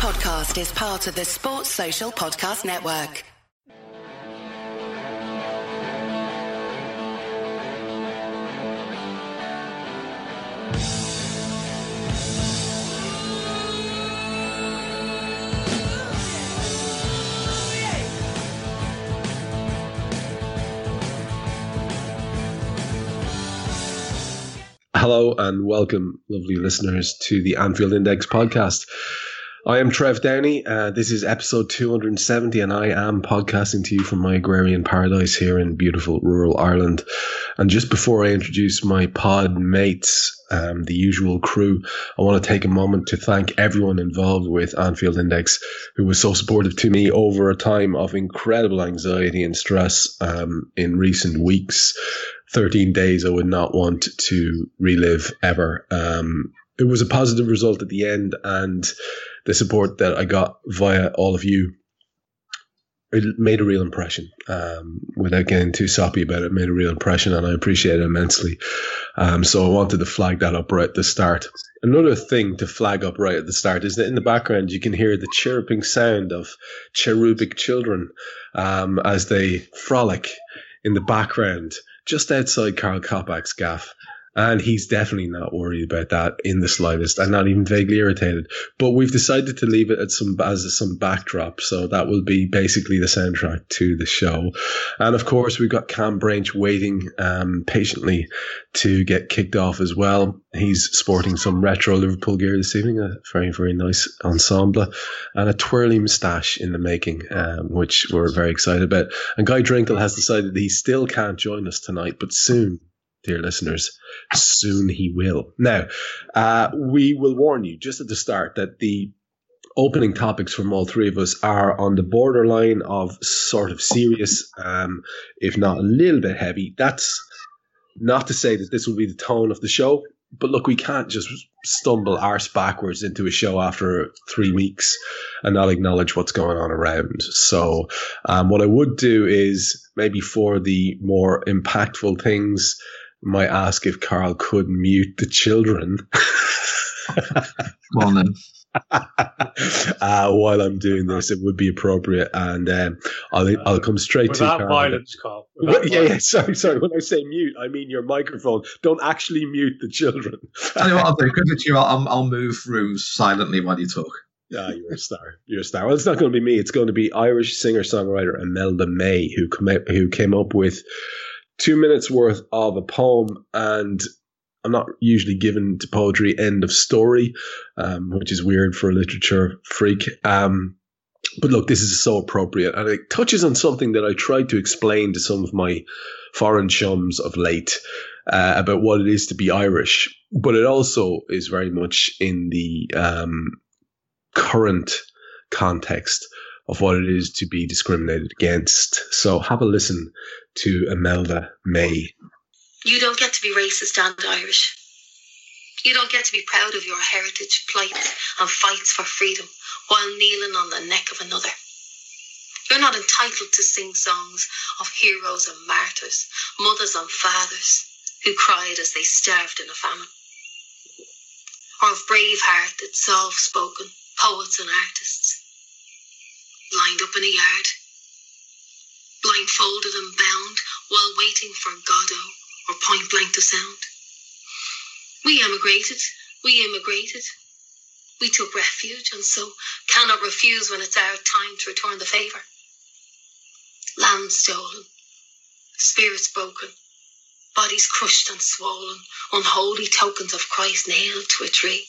podcast is part of the Sports Social Podcast Network. Hello and welcome, lovely listeners, to the Anfield Index podcast. I am Trev Downey. Uh, this is episode 270, and I am podcasting to you from my agrarian paradise here in beautiful rural Ireland. And just before I introduce my pod mates, um, the usual crew, I want to take a moment to thank everyone involved with Anfield Index who was so supportive to me over a time of incredible anxiety and stress um, in recent weeks. 13 days I would not want to relive ever. Um, it was a positive result at the end, and the support that I got via all of you it made a real impression. Um, without getting too soppy about it, it, made a real impression, and I appreciate it immensely. Um, so I wanted to flag that up right at the start. Another thing to flag up right at the start is that in the background you can hear the chirping sound of cherubic children um, as they frolic in the background just outside Karl Coppack's gaff. And he's definitely not worried about that in the slightest, and not even vaguely irritated. But we've decided to leave it at some as some backdrop, so that will be basically the soundtrack to the show. And of course, we've got Kam Brainch waiting um, patiently to get kicked off as well. He's sporting some retro Liverpool gear this evening, a very very nice ensemble, and a twirly moustache in the making, um, which we're very excited about. And Guy Drinkel has decided he still can't join us tonight, but soon dear listeners, soon he will. Now, uh, we will warn you just at the start that the opening topics from all three of us are on the borderline of sort of serious, um, if not a little bit heavy. That's not to say that this will be the tone of the show, but look, we can't just stumble arse backwards into a show after three weeks and not acknowledge what's going on around. So, um, what I would do is maybe for the more impactful things, might ask if Karl could mute the children. well then. uh, while I'm doing this, it would be appropriate, and um, I'll I'll come straight Without to violence, Karl. Well, yeah, yeah. Sorry, sorry. When I say mute, I mean your microphone. Don't actually mute the children. Tell you what I'll do. Because it's you, I'll, I'll move rooms silently while you talk. Ah, you're a star. You're a star. Well, it's not going to be me. It's going to be Irish singer songwriter Imelda May who come out, who came up with two minutes worth of a poem and I'm not usually given to poetry end of story, um, which is weird for a literature freak. Um, but look, this is so appropriate and it touches on something that I tried to explain to some of my foreign chums of late uh, about what it is to be Irish. But it also is very much in the um, current context of what it is to be discriminated against. So have a listen to Imelda May. You don't get to be racist and Irish. You don't get to be proud of your heritage, plight, and fights for freedom while kneeling on the neck of another. You're not entitled to sing songs of heroes and martyrs, mothers and fathers who cried as they starved in a famine, or of brave hearted, soft spoken poets and artists lined up in a yard, blindfolded and bound while waiting for Godot or point blank to sound. We emigrated, we immigrated. We took refuge and so cannot refuse when it's our time to return the favour. Land stolen, spirits broken, bodies crushed and swollen, unholy tokens of Christ nailed to a tree.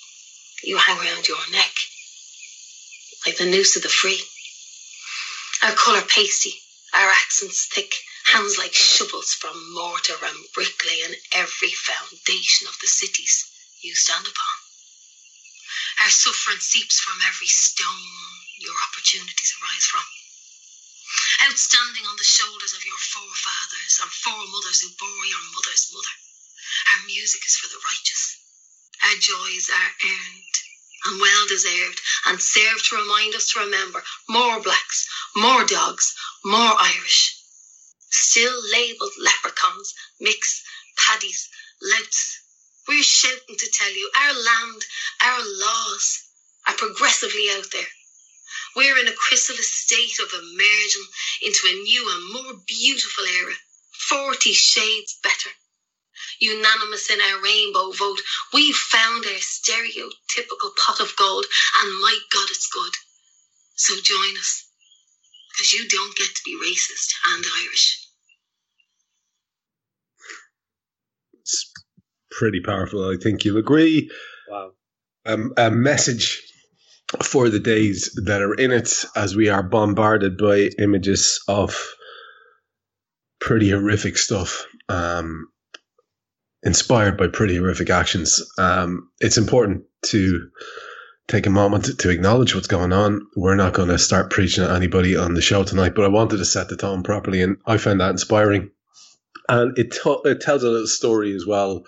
You hang round your neck like the noose of the free. Our colour pasty, our accents thick, hands like shovels from mortar and bricklaying every foundation of the cities you stand upon. Our suffering seeps from every stone your opportunities arise from. Outstanding on the shoulders of your forefathers and foremothers who bore your mother's mother. Our music is for the righteous. Our joys are earned and well deserved and serve to remind us to remember more blacks, more dogs, more Irish. Still labelled leprechauns, Micks, paddies, louts. We're shouting to tell you our land, our laws are progressively out there, We're in a chrysalis state of emerging into a new and more beautiful era, 40 shades better. Unanimous in our rainbow vote, we've found our stereotypical pot of gold, and my God, it's good. So join us, because you don't get to be racist and Irish. It's pretty powerful. I think you'll agree. Wow. Um, a message for the days that are in it as we are bombarded by images of pretty horrific stuff, um, inspired by pretty horrific actions. Um, it's important to take a moment to acknowledge what's going on. We're not going to start preaching at anybody on the show tonight, but I wanted to set the tone properly, and I found that inspiring. And it, t- it tells a little story as well,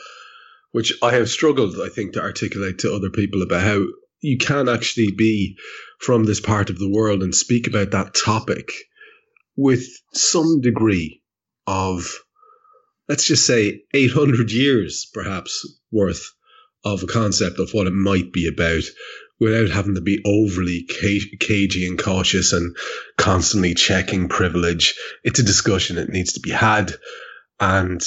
which I have struggled, I think, to articulate to other people about how you can actually be from this part of the world and speak about that topic with some degree of, let's just say, 800 years perhaps worth of a concept of what it might be about without having to be overly cagey and cautious and constantly checking privilege. It's a discussion that needs to be had and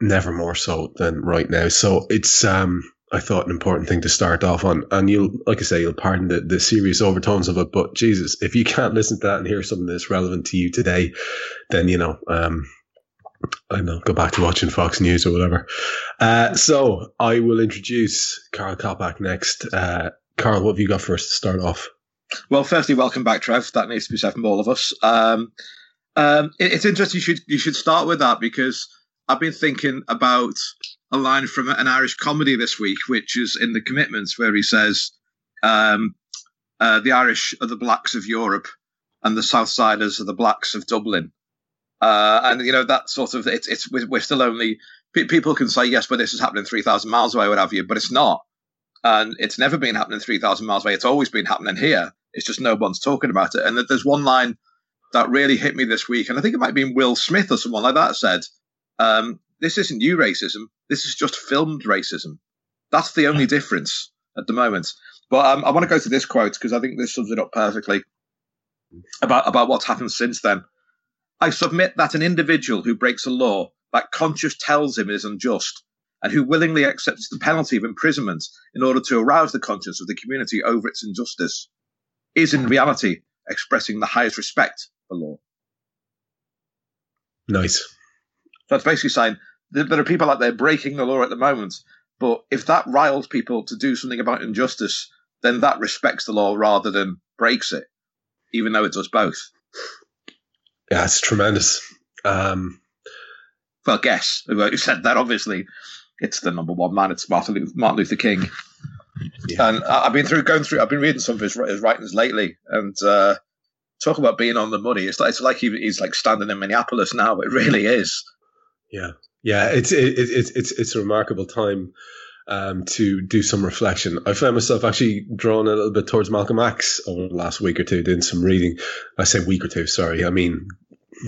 never more so than right now. So it's, um, I thought an important thing to start off on. And you'll, like I say, you'll pardon the, the serious overtones of it, but Jesus, if you can't listen to that and hear something that's relevant to you today, then, you know, um, I know, go back to watching Fox News or whatever. Uh, so I will introduce Karl Coppack next. Uh, Karl, what have you got for us to start off? Well, firstly, welcome back, Trev. That needs to be said from all of us. Um, um, it, it's interesting. You should you should start with that because I've been thinking about a line from an Irish comedy this week, which is in the Commitments, where he says, um, uh, "The Irish are the blacks of Europe, and the Southsiders are the blacks of Dublin." Uh, and you know that sort of it's it's we're still only people can say yes, but this is happening three thousand miles away, what have you? But it's not, and it's never been happening three thousand miles away. It's always been happening here. It's just no one's talking about it. And there's one line that really hit me this week, and I think it might have been Will Smith or someone like that said, um, "This isn't new racism. This is just filmed racism. That's the only difference at the moment." But um, I want to go to this quote because I think this sums it up perfectly about about what's happened since then. I submit that an individual who breaks a law that conscience tells him is unjust, and who willingly accepts the penalty of imprisonment in order to arouse the conscience of the community over its injustice, is in reality expressing the highest respect for law. Nice. So it's basically saying that there are people out there breaking the law at the moment, but if that riles people to do something about injustice, then that respects the law rather than breaks it, even though it does both. Yeah, it's tremendous. Um, well, guess who said that? Obviously, it's the number one man. It's Martin Luther, Martin Luther King. Yeah. And I've been through going through. I've been reading some of his, his writings lately, and uh, talk about being on the money. It's like it's like he, he's like standing in Minneapolis now. It really is. Yeah, yeah. It's it, it, it's it's it's a remarkable time um, to do some reflection. I found myself actually drawn a little bit towards Malcolm X over the last week or two, doing some reading. I say week or two, sorry. I mean,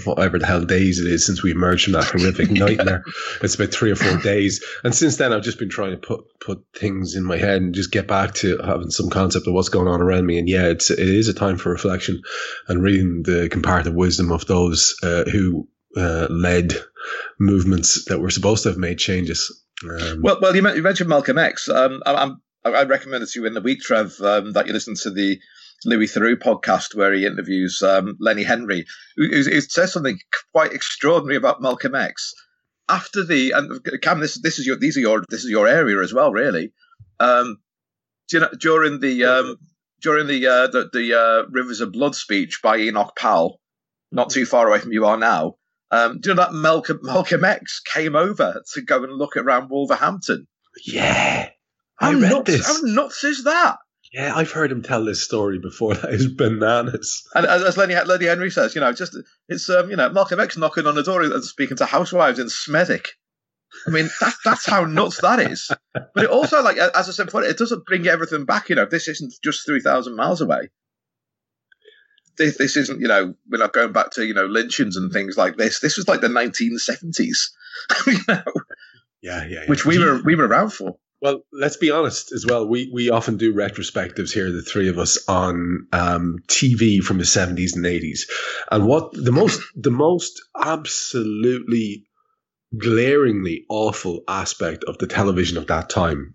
whatever the hell days it is since we emerged from that horrific nightmare. It's about three or four days. And since then, I've just been trying to put, put things in my head and just get back to having some concept of what's going on around me. And yeah, it's, it is a time for reflection and reading the comparative wisdom of those uh, who uh, led movements that were supposed to have made changes um, well, well, you mentioned Malcolm X. Um, I, I recommended to you in the week, Trev, um, that you listen to the Louis Theroux podcast where he interviews um, Lenny Henry, who, who, says something quite extraordinary about Malcolm X. After the and Kam, this this is your these are your this is your area as well, really. Um, you know, during the um, during the uh, the, the uh, Rivers of Blood speech by Enoch Powell, not too far away from you are now, um, do you know that Malcolm, Malcolm X came over to go and look around Wolverhampton? Yeah. I read nuts, this. How nuts is that? Yeah, I've heard him tell this story before. That is bananas. And as, as Lenny, Lenny Henry says, you know, just it's um, you know, Malcolm X knocking on the door and speaking to housewives in Smethwick. I mean, that, that's how nuts that is. But it also, like as I said before, it doesn't bring everything back. You know, this isn't just three thousand miles away this, this isn't, you know, we're not going back to, you know, lynchings and things like this. This was like the 1970s, you know, yeah, yeah, yeah. which we were we were around for. Well, let's be honest as well. We we often do retrospectives here, the three of us, on um, TV from the seventies and eighties, and what the most the most absolutely glaringly awful aspect of the television of that time,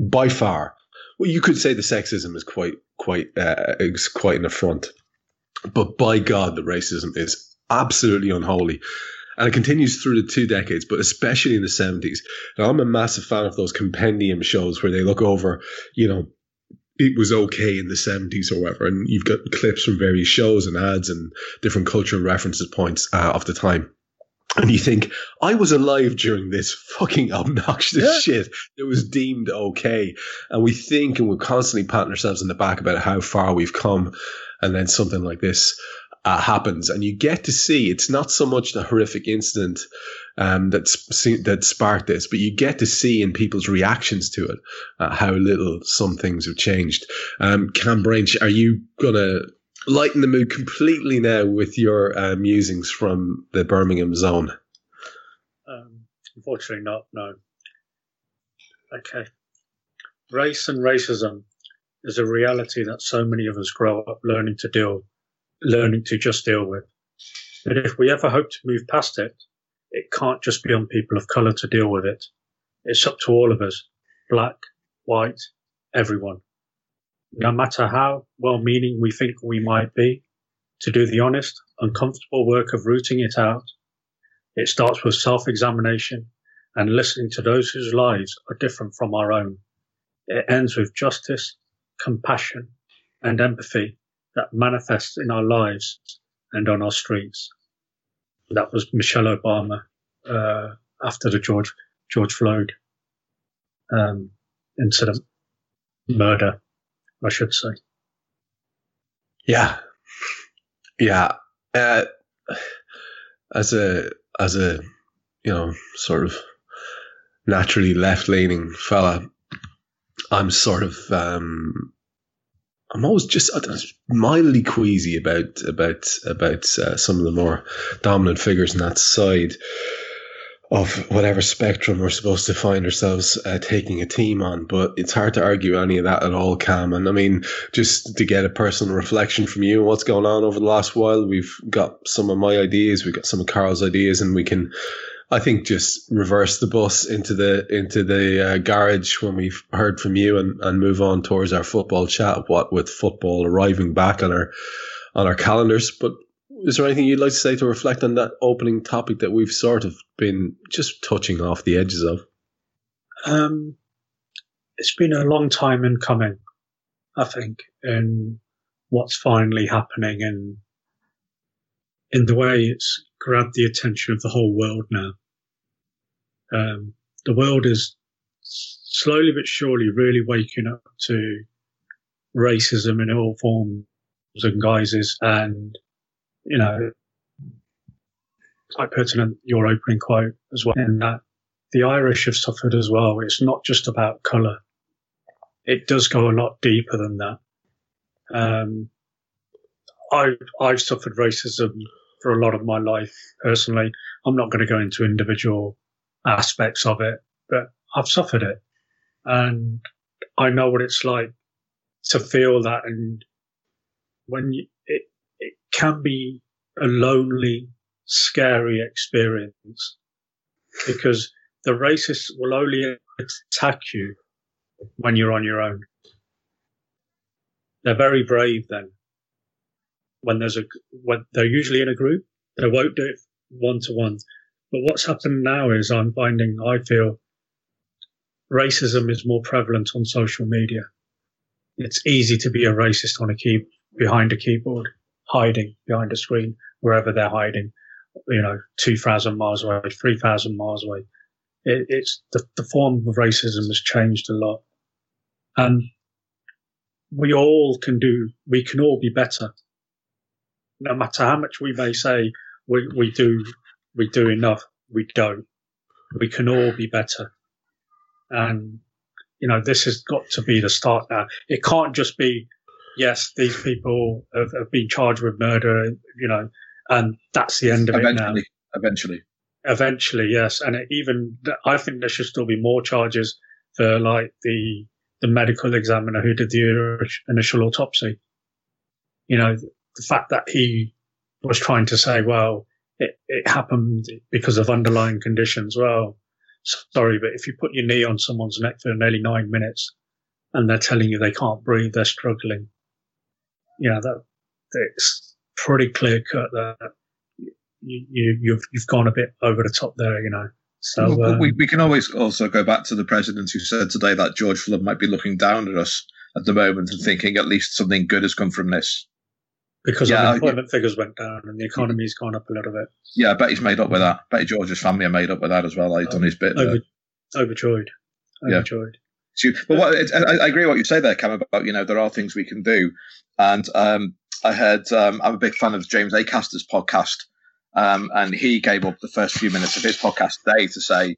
by far. Well, you could say the sexism is quite quite uh, is quite an affront, but by God, the racism is absolutely unholy and it continues through the two decades, but especially in the 70s. Now, I'm a massive fan of those compendium shows where they look over, you know, it was okay in the 70s or whatever, and you've got clips from various shows and ads and different cultural references points uh, of the time. And you think, I was alive during this fucking obnoxious yeah. shit that was deemed okay. And we think and we're constantly patting ourselves in the back about how far we've come. And then something like this uh, happens, and you get to see it's not so much the horrific incident um, that that sparked this, but you get to see in people's reactions to it uh, how little some things have changed. Um, Kam Brainch, are you gonna lighten the mood completely now with your uh, musings from the Birmingham zone? Um, unfortunately, not. No. Okay. Race and racism is a reality that so many of us grow up learning to deal learning to just deal with. But if we ever hope to move past it, it can't just be on people of colour to deal with it. It's up to all of us, black, white, everyone. No matter how well meaning we think we might be, to do the honest, uncomfortable work of rooting it out, it starts with self examination and listening to those whose lives are different from our own. It ends with justice, compassion, and empathy that manifests in our lives and on our streets. That was Michelle Obama uh, after the George George Floyd um, incident, murder, I should say. Yeah, yeah. Uh, as a as a you know sort of naturally left leaning fella, I'm sort of um, I'm always just mildly queasy about about about uh, some of the more dominant figures in that side of whatever spectrum we're supposed to find ourselves uh, taking a team on. But it's hard to argue any of that at all, Kam. And I mean, just to get a personal reflection from you what's going on over the last while, we've got some of my ideas, we've got some of Karl's ideas, and we can I think just reverse the bus into the into the uh, garage when we've heard from you and, and move on towards our football chat. What with football arriving back on our on our calendars, but is there anything you'd like to say to reflect on that opening topic that we've sort of been just touching off the edges of? Um, it's been a long time in coming, I think, in what's finally happening and in the way it's grabbed the attention of the whole world now. Um, the world is slowly but surely really waking up to racism in all forms and guises. And, you know, quite pertinent your opening quote as well, in that the Irish have suffered as well. It's not just about colour. It does go a lot deeper than that. Um, I, I've suffered racism for a lot of my life personally. I'm not going to go into individual aspects of it, but I've suffered it. And I know what it's like to feel that. And when you, it, it can be a lonely, scary experience because the racists will only attack you when you're on your own. They're very brave then. When there's a, when they're usually in a group, they won't do it one to one. But what's happened now is I'm finding, I feel, racism is more prevalent on social media. It's easy to be a racist on a key behind a keyboard, hiding behind a screen, wherever they're hiding, you know, 2,000 miles away, 3,000 miles away. It, it's the, the form of racism has changed a lot. And we all can do, we can all be better. No matter how much we may say we, we do we do enough. We don't. We can all be better. And, you know, this has got to be the start now. It can't just be, yes, these people have, have been charged with murder, you know, and that's the end of eventually, it now. Eventually. Eventually, yes. And even, I think there should still be more charges for like the the medical examiner who did the initial autopsy. You know, the fact that he was trying to say, well, it, it happened because of underlying conditions. Well, sorry, but if you put your knee on someone's neck for nearly nine minutes and they're telling you they can't breathe, they're struggling, you know, that it's pretty clear cut that you, you, you've, you've gone a bit over the top there, you know. So well, um, we, we can always also go back to the president who said today that George Floyd might be looking down at us at the moment and thinking at least something good has come from this. Because yeah, unemployment figures went down and the economy's gone up a little bit. Yeah, I bet he's made up with that. I bet George's family are made up with that as well. He's done his bit. Over, overjoyed, Yeah. overjoyed. So, but what, I, I agree with what you say there, Kam, about you know there are things we can do, and um, I heard um, I'm a big fan of James Acaster's podcast, um, and he gave up the first few minutes of his podcast today to say,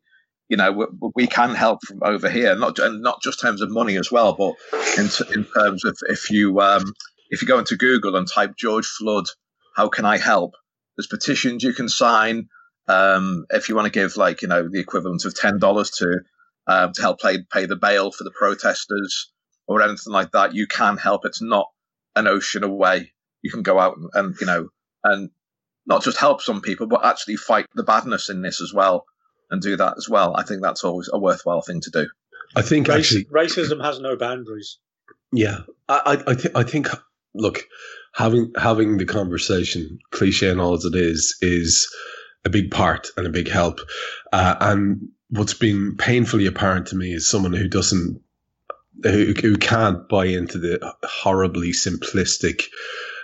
you know, we, we can help from over here, not and not just in terms of money as well, but in, in terms of if you um, if you go into Google and type George Floyd, how can I help? There's petitions you can sign. Um, if you want to give like you know the equivalent of ten dollars to um, to help pay pay the bail for the protesters or anything like that, you can help. It's not an ocean away. You can go out and, and you know and not just help some people, but actually fight the badness in this as well and do that as well. I think that's always a worthwhile thing to do. I think Race, actually, racism has no boundaries. yeah, I, I, I, th- I think, look, having having the conversation, cliche and all as it is, is a big part and a big help. Uh, and what's been painfully apparent to me is someone who doesn't, who, who can't buy into the horribly simplistic,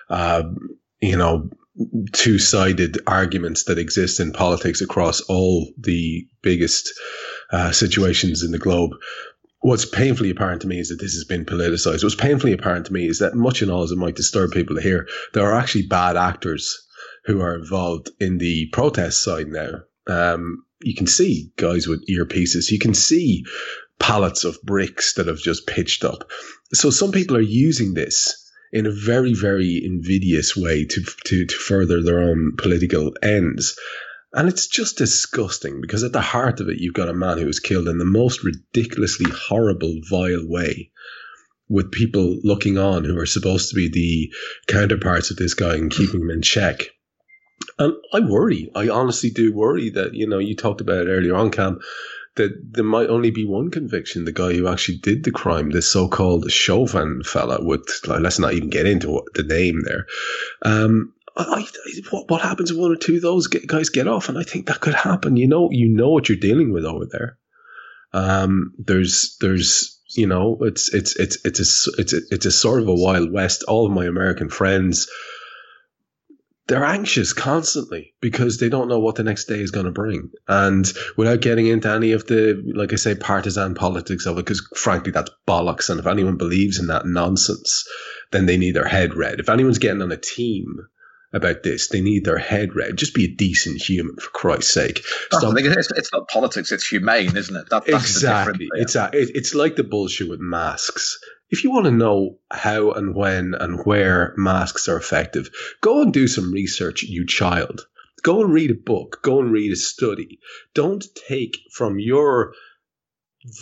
um, you know, two sided arguments that exist in politics across all the biggest uh, situations in the globe. What's painfully apparent to me is that this has been politicized. What's painfully apparent to me is that, much and all as it might disturb people to hear, there are actually bad actors who are involved in the protest side now. Um, you can see guys with earpieces. You can see pallets of bricks that have just pitched up. So some people are using this in a very, very invidious way to, to, to further their own political ends. And it's just disgusting because at the heart of it, you've got a man who was killed in the most ridiculously horrible, vile way with people looking on who are supposed to be the counterparts of this guy and keeping him in check. And I worry, I honestly do worry that, you know, you talked about it earlier on, Kam, that there might only be one conviction, the guy who actually did the crime, this so called Chauvin fella with, like, let's not even get into the name there. Um, I, what, what happens if one or two of those guys get off? And I think that could happen. You know, you know what you're dealing with over there. Um, there's, there's, you know, it's, it's, it's, it's a, it's a, it's a sort of a wild west. All of my American friends, they're anxious constantly because they don't know what the next day is going to bring. And without getting into any of the, like I say, partisan politics of it, because frankly, that's bollocks. And if anyone believes in that nonsense, then they need their head read. If anyone's getting on a team about this, they need their head read. Just be a decent human, for Christ's sake. Stop. It's, it's, not politics; it's humane, isn't it? That, exactly. It's a, it, it's like the bullshit with masks. If you want to know how and when and where masks are effective, go and do some research, you child. Go and read a book. Go and read a study. Don't take from your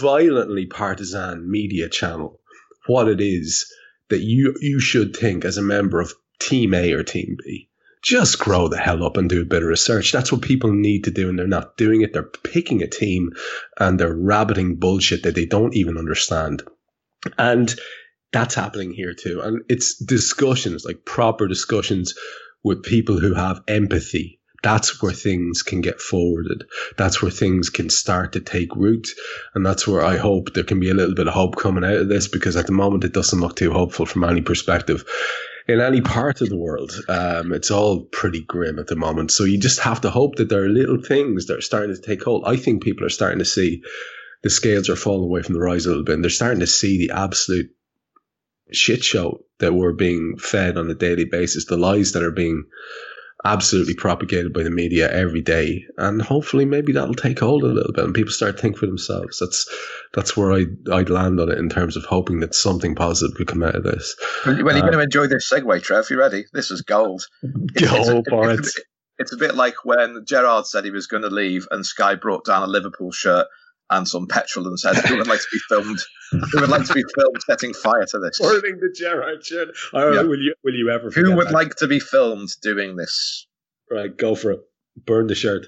violently partisan media channel what it is that you you should think as a member of Team A or Team B. Just grow the hell up and do a bit of research. That's what people need to do, and they're not doing it. They're picking a team and they're rabbiting bullshit that they don't even understand. And that's happening here too. And it's discussions, like proper discussions with people who have empathy. That's where things can get forwarded. That's where things can start to take root. And that's where I hope there can be a little bit of hope coming out of this because at the moment it doesn't look too hopeful from any perspective in any part of the world. Um, it's all pretty grim at the moment. So you just have to hope that there are little things that are starting to take hold. I think people are starting to see the scales are falling away from the rise a little bit and they're starting to see the absolute shit show that we're being fed on a daily basis, the lies that are being absolutely propagated by the media every day. And hopefully maybe that'll take hold a little bit and people start to think for themselves. That's that's where I I'd land on it in terms of hoping that something positive could come out of this. Well, you're uh, going to enjoy this segue, Trev. You ready? This is gold. Go for it. It's a bit like when Gerrard said he was going to leave and Sky brought down a Liverpool shirt and some petrol and said, "Who would like to be filmed? Who would like to be filmed setting fire to this? Burning the. All right, oh, Yeah. will you will you ever? Who would that? like to be filmed doing this?" Right, go for it. Burn the shirt.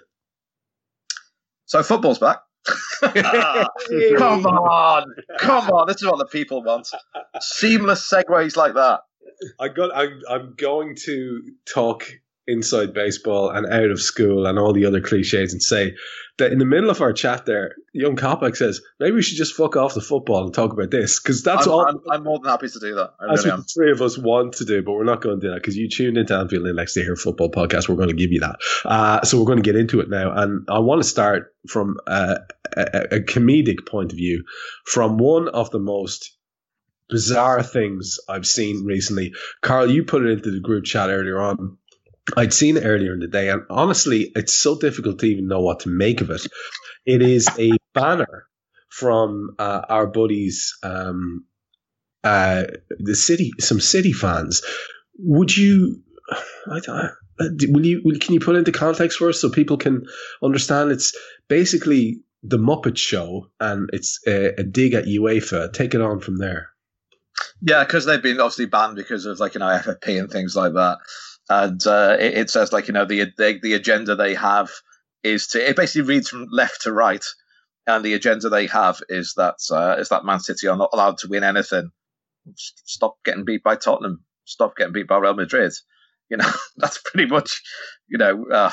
So football's back. Ah. come on, come on! This is what the people want. Seamless segues like that. I got. I'm. I'm going to talk inside baseball and out of school and all the other cliches and say that in the middle of our chat there, young Coppack says maybe we should just fuck off the football and talk about this because that's I'm, all. I'm, I'm more than happy to do that. I That's really what am. the three of us want to do, but we're not going to do that because you tuned into Anfield Index to hear football podcast. We're going to give you that. Uh, so we're going to get into it now. And I want to start from uh, a, a comedic point of view from one of the most bizarre things I've seen recently. Karl, you put it into the group chat earlier on. I'd seen it earlier in the day, and honestly, it's so difficult to even know what to make of it. It is a banner from uh, our buddies, um, uh, the city, some city fans. Would you? I don't, uh, will you? Will, can you put into context for us so people can understand? It's basically the Muppet Show, and it's a, a dig at UEFA. Take it on from there. Yeah, because they've been obviously banned because of like you know FFP and things like that, and uh, it, it says like you know the, the the agenda they have is to it basically reads from left to right, and the agenda they have is that uh, is that Man City are not allowed to win anything. Stop getting beat by Tottenham. Stop getting beat by Real Madrid. You know that's pretty much you know. Uh,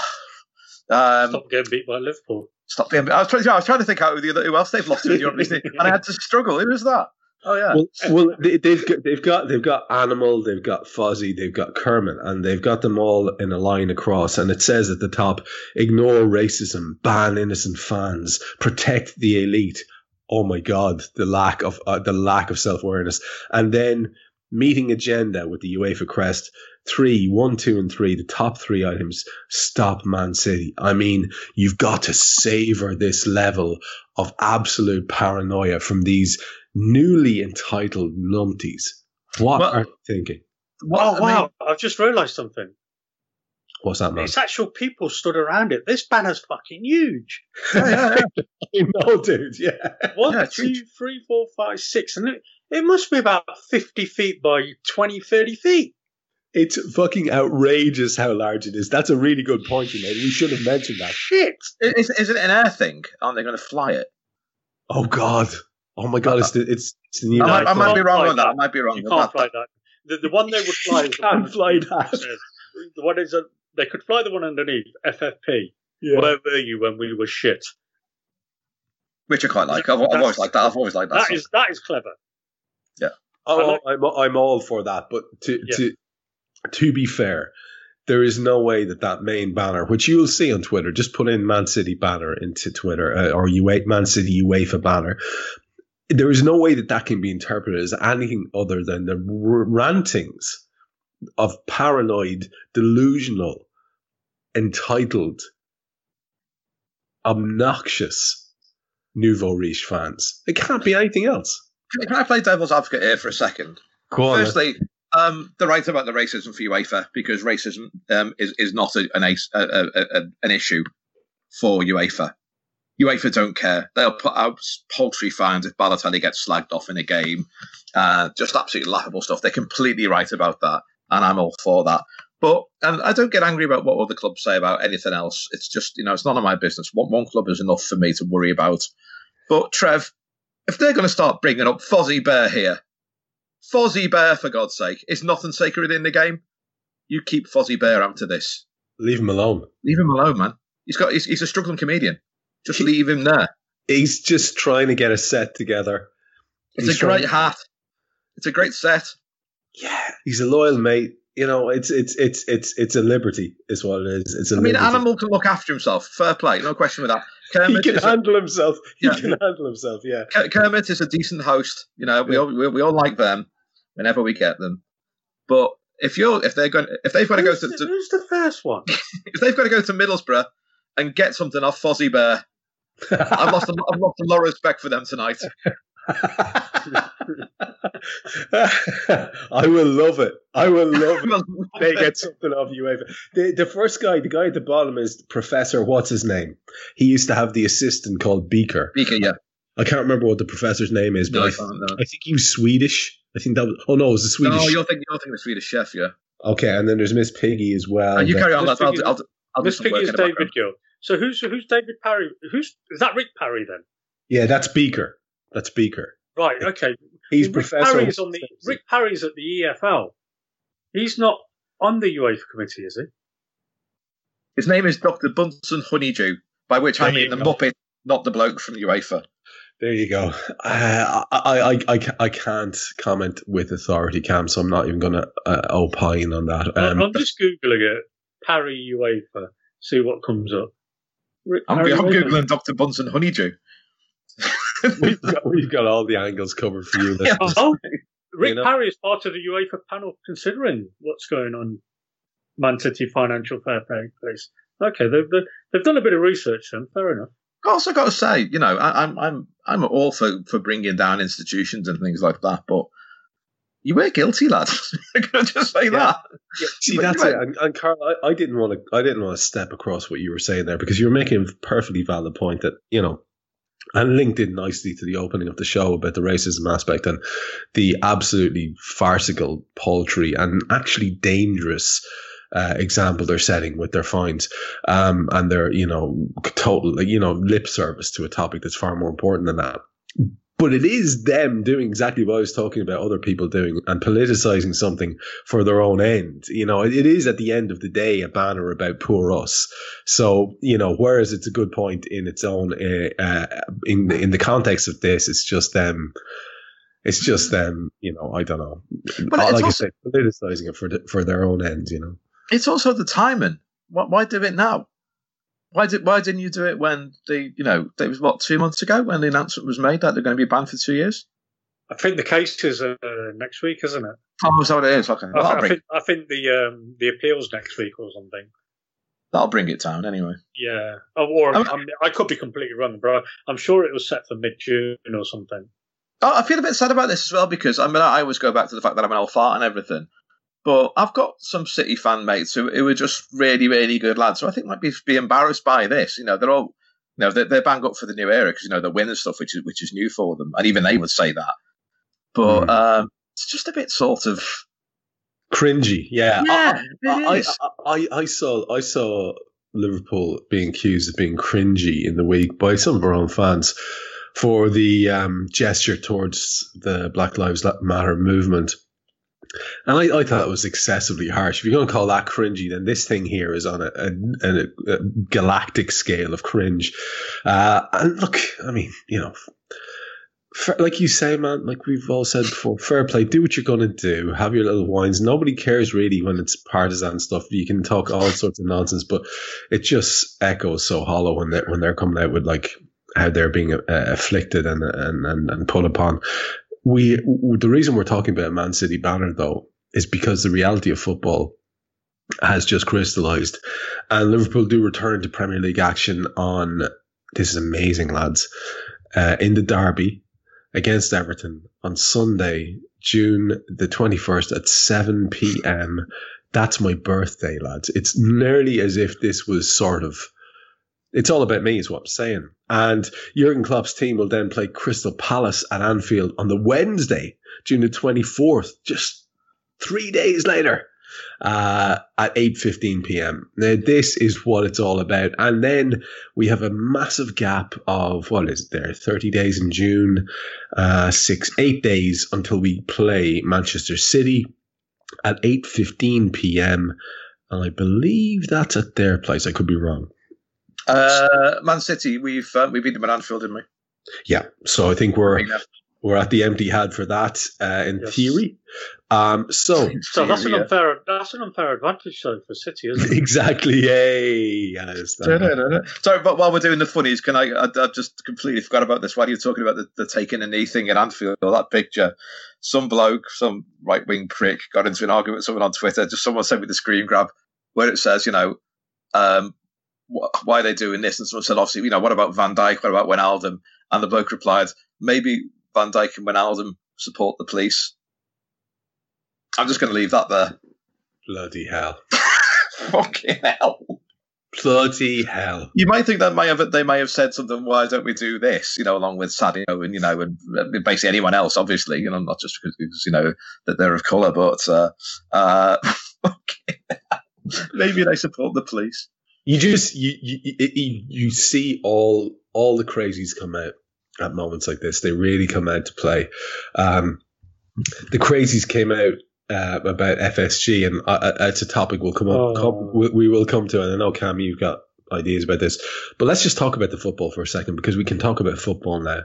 um, Stop getting beat by Liverpool. stop being. I was trying. I was trying to think out who, the other, who else they've lost to in Europe and I had to struggle. Who was that? Oh yeah. Well, well, they, they've got, they've got they've got Animal, they've got Fozzie, they've got Kermit, and they've got them all in a line across. And it says at the top, "Ignore racism, ban innocent fans, protect the elite." Oh my God, the lack of uh, the lack of self awareness, and then meeting agenda with the UEFA crest. Three, one, two, and three, the top three items. Stop Man City. I mean, you've got to savor this level of absolute paranoia from these newly entitled numpties. What Well- are you thinking? What, oh I mean- wow! I've just realised something. What's that, man? It's actual people stood around it. This banner's fucking huge. I know, dude. Yeah. One, Yeah, two, huge. three, four, five, six, and it, it must be about fifty feet by 20, 30 feet. It's fucking outrageous how large it is. That's a really good point you made. We should have mentioned that. Shit! Is, is it an air thing? Aren't they going to fly it? Oh God. Oh my God. It's the it's, it's the new. I, might, I might be wrong on that. that. I might be wrong. You can't that. fly that. The, the one they would fly You is the can't one fly that. The one is a, they could fly the one underneath FFP. Yeah. Where were you when we were shit? Which I quite like. I've, I've always liked that. I've always liked that. That song. is that is clever. Oh, I'm I'm all for that, but to Yeah. to to be fair, there is no way that that main banner, which you will see on Twitter, just put in Man City banner into Twitter uh, or UEFA Man City UEFA banner. There is no way that that can be interpreted as anything other than the r- rantings of paranoid, delusional, entitled, obnoxious nouveau riche fans. It can't be anything else. Can, I play devil's advocate here for a second? Go on. Firstly, um, they're right about the racism for UEFA because racism um, is is not a, an a, a, an issue for UEFA. UEFA don't care. They'll put out paltry fines if Balotelli gets slagged off in a game. Uh, just absolutely laughable stuff. They're completely right about that, and I'm all for that. But and I don't get angry about what other clubs say about anything else. It's just you know it's none of my business. One one club is enough for me to worry about. But Trev, if they're going to start bringing up Fozzie Bear here, Fozzie Bear for God's sake, is nothing sacred in the game. You keep Fozzie Bear after this. Leave him alone. Leave him alone, man. He's got he's, he's a struggling comedian. Just leave him there. He's just trying to get a set together. It's He's a great trying- hat. It's a great set. Yeah, he's a loyal mate. You know, it's it's it's it's it's a liberty, is what it is. It's a I mean, liberty. Animal can look after himself. Fair play, no question with that. Kermit he can is a, handle himself. He Yeah. can handle himself. Yeah. Kermit is a decent host. You know, we Yeah. all we, we all like them whenever we get them. But if you're if they're going if they've got to go to, to who's the first one? if they've got to go to Middlesbrough and get something off Fozzie Bear, I've lost a, I've lost a lot of respect for them tonight. I will love it. I will love it. they get something off UEFA. The, the first guy, the guy at the bottom is Professor, what's his name? He used to have the assistant called Beaker. Beaker, yeah. I can't remember what the professor's name is, but No, I, can't, no. I think he was Swedish. I think that was, oh no, it was the Swedish. No, you're thinking, you're thinking the Swedish chef, yeah. okay, and then there's Miss Piggy as well. Uh, you carry on, lads. I'll, I'll, I'll do This some work is in the David background. Gill. So who's who's David Parry? Who's is that Rick Parry then? yeah, that's Beaker. That's Beaker. Right. Okay. He's Rick Professor. Parry's on the Rick Parry's at the EFL. He's not on the UEFA committee, is he? His name is Dr. Bunsen Honeydew, by which I There you mean the go. Muppet, not the bloke from UEFA. There you go. Uh, I, I, I, I can't comment with authority, Kam, so I'm not even going to uh, opine on that. Um, I'm just googling it. Parry UEFA. See what comes up. Rick I'm, Parry I'm Googling Dr. Bunsen Honeydew. we've, got, we've got all the angles covered for you. Yeah. Oh, Rick You know? Parry is part of the UEFA panel considering what's going on Man City financial fair play place. Okay, they've, they've, they've done a bit of research then. Fair enough. I've also got to say, you know, I, I'm I'm I'm all for, for bringing down institutions and things like that, but you were guilty, lad. Just say Yeah. that. See, that's it. And, and Karl, I, I didn't want to. I didn't want to step across what you were saying there because you were making a perfectly valid point that you know, and linked in nicely to the opening of the show about the racism aspect and the absolutely farcical, paltry, and actually dangerous. Uh, example they're setting with their fines um, and their you know total you know lip service to a topic that's far more important than that but it is them doing exactly what I was talking about other people doing and politicizing something for their own end. You know, it, it is at the end of the day a banner about poor us. So, you know, whereas it's a good point in its own, uh, uh, in the, in the context of this, it's just them. It's just them, you know. I don't know. But like I also- said, politicizing it for the, for their own end, you know. It's also the timing. Why, why do it now? Why did why didn't you do it when the you know it was what two months ago when the announcement was made that they're going to be banned for two years? I think the case is uh, next week, isn't it? Oh, is that what it is? Okay, I, that'll, I think I think the um, the appeals next week or something. that'll bring it down anyway. Yeah, oh, or I I, mean- I could be completely wrong, but I'm sure it was set for mid June or something. Oh, I feel a bit sad about this as well because I mean I always go back to the fact that I'm an old fart and everything, but I've got some City fan mates who, who are just really really good lads. So I think might be be embarrassed by this. You know, they're all you know they're, they're bang up for the new era because you know they're winning stuff, which is which is new for them, and even they would say that. But Mm. um, it's just a bit sort of Cringy, yeah. I- yeah, I. I, I, I saw I saw Liverpool being accused of being cringy in the week by some of our own fans for the um, gesture towards the Black Lives Matter movement. And I, I thought it was excessively harsh. If you're going to call that cringy, then this thing here is on a, a, a, galactic scale of cringe. Uh, and look, I mean, you know, fair, like you say, man, like we've all said before, fair play. Do what you're going to do. Have your little wines. Nobody cares really when it's partisan stuff. You can talk all sorts of nonsense, but it just echoes so hollow when they're, when they're coming out with like how they're being uh, afflicted and and and, and put upon. We the reason we're talking about a Man City banner though is because the reality of football has just crystallized, and Liverpool do return to Premier League action on. This is amazing, lads. Uh, in the derby against Everton on Sunday, June the 21st at 7 p.m. That's my birthday, lads. It's nearly as if this was sort of. It's all about me, is what I'm saying. And Jurgen Klopp's team will then play Crystal Palace at Anfield on the Wednesday, June the 24th, just three days later uh, at 8.15 p.m. Now, this is what it's all about. And then we have a massive gap of, what is it there, 30 days in June, uh, six, eight days until we play Manchester City at 8.15 p.m. And I believe that's at their place. I could be wrong. Uh, Man City, we've uh, we beat them at Anfield, didn't we? Yeah. So I think we're Yeah. we're at the empty head for that uh, in Yes. theory. Um, so So that's an unfair that's an unfair advantage though for City, isn't it? exactly, yay! Sorry, but while we're doing the funnies, can I? I, I just completely forgot about this. While you're talking about the, the taking a knee thing at Anfield, or that picture, some bloke, some right wing prick, got into an argument with someone on Twitter. Just someone sent me the screen grab where it says, you know, um, wh- why are they doing this? And someone said, obviously, you know, what about Van Dijk? What about Wijnaldum? And the bloke replied, maybe Van Dijk and Wijnaldum support the police. I'm just going to leave that there. Bloody hell. Fucking hell. Bloody hell. You might think that may have they may have said something. Why don't we do this? You know, along with Sadio and you know, and basically anyone else. Obviously, you know, not just because, because you know that they're of color, but uh, uh, maybe they support the police. You just you, you you you see all all the crazies come out at moments like this. They really come out to play. Um, the crazies came out uh, about FSG, and uh, uh, it's a topic we'll come up. Oh. We, we will come to. And I know Kam, you've got ideas about this, but let's just talk about the football for a second because we can talk about football now.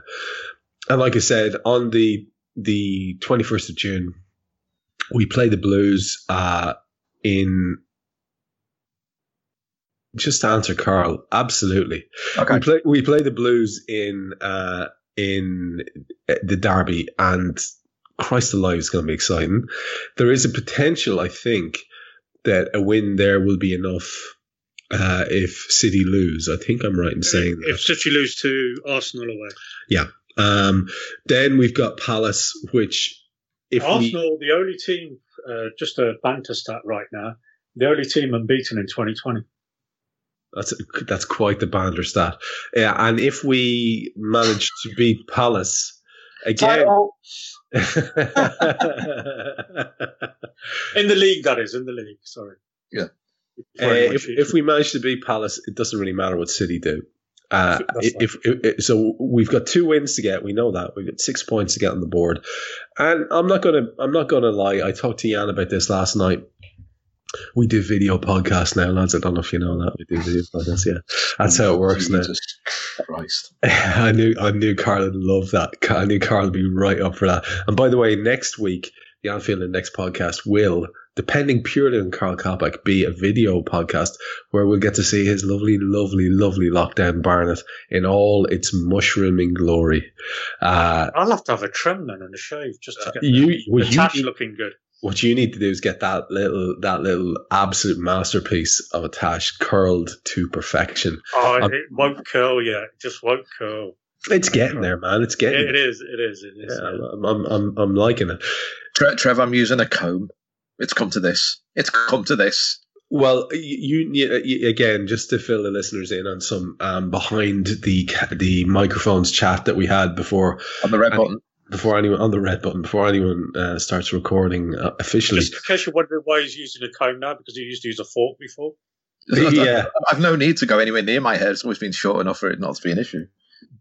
And like I said, on the the twenty first of June, we play the Blues uh, in. Just to answer Karl, absolutely. Okay. We play we play the Blues in uh, in the derby, and Christ alive, is going to be exciting. There is a potential, I think, that a win there will be enough uh, if City lose. I think I'm right in saying that. If City lose to Arsenal away, yeah. Um, then we've got Palace, which if we, Arsenal, the only team, uh, just a banter stat right now, the only team unbeaten in 2020. That's that's quite the bander stat. Yeah, and if we manage to beat Palace again. In the league, that is, in the league, sorry. Yeah. Uh, if, if we manage to beat Palace, it doesn't really matter what City do. Uh, if, if, if so, we've got two wins to get. We know that we've got six points to get on the board, and I'm not gonna I'm not gonna lie. I talked to Jan about this last night. We do video podcasts now, lads. I don't know if you know that we do video podcasts. Yeah, that's how it works now. Christ. I knew I knew Karl would love that. I knew Karl would be right up for that. And by the way, next week the Anfield Index podcast will, depending purely on Karl Coppack, be a video podcast where we'll get to see his lovely, lovely, lovely lockdown Barnet in all its mushrooming glory. Uh, I'll have to have a trim then and a shave just to get the, you, the what, you tash need, looking good. What you need to do is get that little, that little absolute masterpiece of a tash curled to perfection. Oh, I'm- it won't curl yet. It just won't curl. It's getting there, man. It's getting. It, it is. It is. It is. Yeah, yeah. I'm, I'm, I'm, I'm liking it. Tre- Trev, I'm using a comb. It's come to this. It's come to this. Well, you, you, you again, just to fill the listeners in on some um, behind the the microphones chat that we had before On the red I- button. Before anyone on the red button before anyone uh, starts recording uh, officially. Just in case you're wondering why he's using a comb now, because he used to use a fork before. yeah, I've no need to go anywhere near my hair. It's always been short enough for it not to be an issue.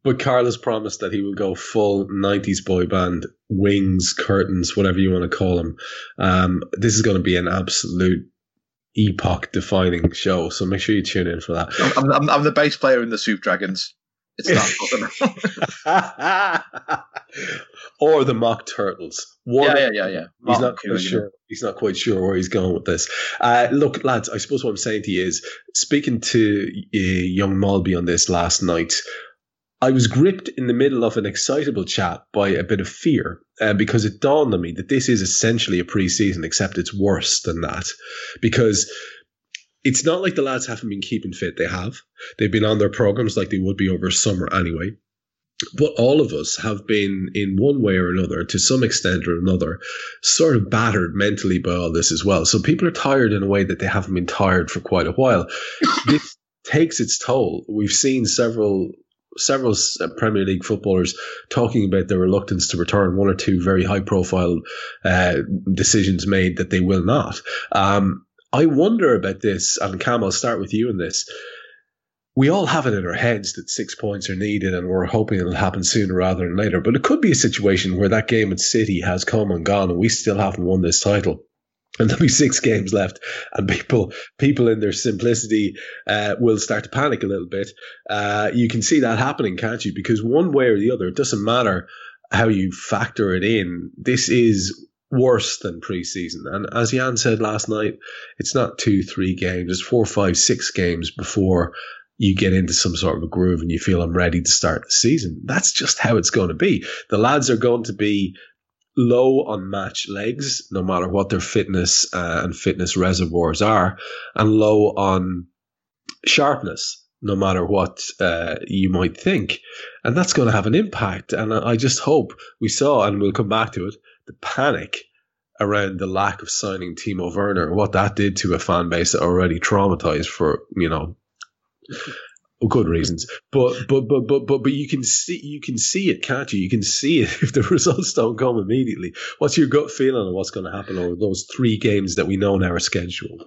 but Carlos promised that he will go full '90s boy band, wings, curtains, whatever you want to call them. Um, this is going to be an absolute epoch-defining show, so make sure you tune in for that. I'm, I'm, I'm the bass player in the Soup Dragons. It's not. or the mock turtles. One yeah, of yeah, yeah, yeah. He's not Keown, quite you know. sure. He's not quite sure where he's going with this. Uh, look, lads, I suppose what I'm saying to you is, speaking to uh, young Molby on this last night, I was gripped in the middle of an excitable chat by a bit of fear uh, because it dawned on me that this is essentially a pre-season, except it's worse than that because it's not like the lads haven't been keeping fit. They have. They've been on their programs like they would be over summer anyway. But all of us have been, in one way or another, to some extent or another, sort of battered mentally by all this as well. So people are tired in a way that they haven't been tired for quite a while. this takes its toll. We've seen several several uh, Premier League footballers talking about their reluctance to return. One or two very high profile uh, decisions made that they will not. Um, I wonder about this, and Kam, I'll start with you in this. We all have it in our heads that six points are needed, and we're hoping it'll happen sooner rather than later. But it could be a situation where that game at City has come and gone, and we still haven't won this title and there'll be six games left, and people people in their simplicity uh, will start to panic a little bit. Uh, you can see that happening, can't you? Because one way or the other, it doesn't matter how you factor it in. This is worse than preseason, and as Jan said last night, it's not two, three games; it's four, five, six games before you get into some sort of a groove and you feel I'm ready to start the season. That's just how it's going to be. The lads are going to be low on match legs, no matter what their fitness uh, and fitness reservoirs are, and low on sharpness. no matter what uh, you might think. And that's going to have an impact. And I just hope we saw, and we'll come back to it, the panic around the lack of signing Timo Werner, and what that did to a fan base that already traumatized for, you know, good reasons. But but but but but but you can see you can see it, can't you? You can see it if the results don't come immediately. What's your gut feeling on what's going to happen over those three games that we know now are scheduled?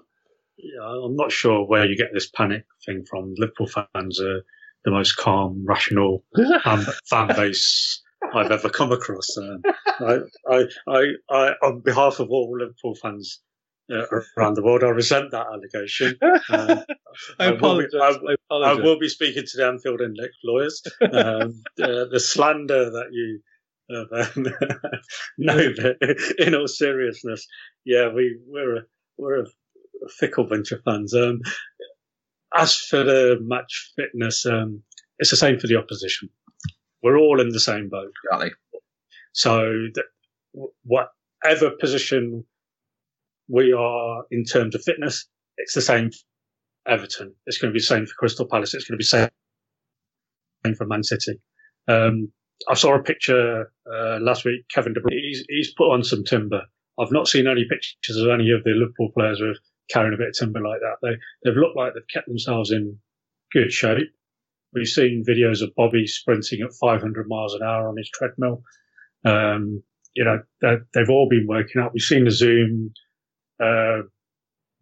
Yeah, I'm not sure where you get this panic thing from. Liverpool fans are the most calm, rational fan, um, fan base I've ever come across. Um, I, I, I, I, on behalf of all Liverpool fans uh, around the world, I resent that allegation. Um, I, apologize. Will be, I, I, I, will be speaking to the Anfield Index lawyers. Um, uh, the slander that you. Uh, no, in all seriousness, yeah, we we're a, we're a fickle bunch of fans. Um, as for the match fitness, um, it's the same for the opposition. We're all in the same boat. Exactly. So that whatever position we are in terms of fitness, it's the same for Everton. It's going to be the same for Crystal Palace. It's going to be the same for Man City. Um, I saw a picture uh, last week. Kevin De Bruyne, he's, he's put on some timber. I've not seen any pictures of any of the Liverpool players with carrying a bit of timber like that. They they've looked like they've kept themselves in good shape. We've seen videos of Bobby sprinting at 500 miles an hour on his treadmill. Um, you know, they've all been working out. We've seen the Zoom uh,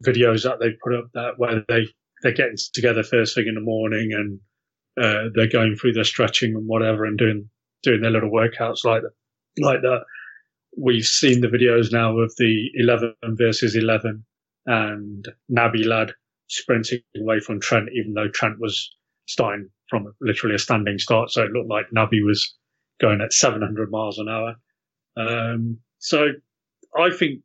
videos that they've put up that where they they're getting together first thing in the morning and uh, they're going through their stretching and whatever and doing doing their little workouts like that. Like that. We've seen the videos now of the 11 versus 11 and Naby Lad sprinting away from Trent, even though Trent was starting from literally a standing start. So it looked like Naby was going at 700 miles an hour. Um, so I think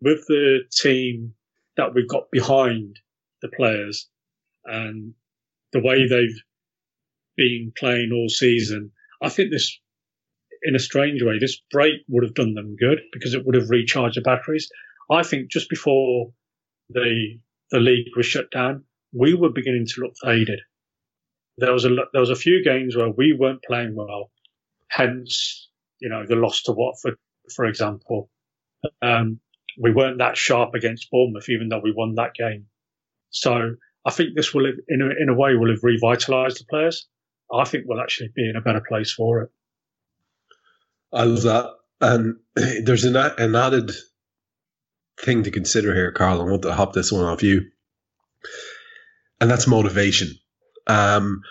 with the team that we've got behind the players and the way they've been playing all season, I think this, in a strange way, this break would have done them good because it would have recharged the batteries. I think just before the the league was shut down, we were beginning to look faded there was a there was a few games where we weren't playing well, hence you know the loss to Watford, for example. Um, we weren't that sharp against Bournemouth, even though we won that game. So I think this will, have, in a, in a way, will have revitalised the players. I think we'll actually be in a better place for it. I love that, and there's an, an added thing to consider here, Karl. I want to hop this one off you, and that's motivation. Um,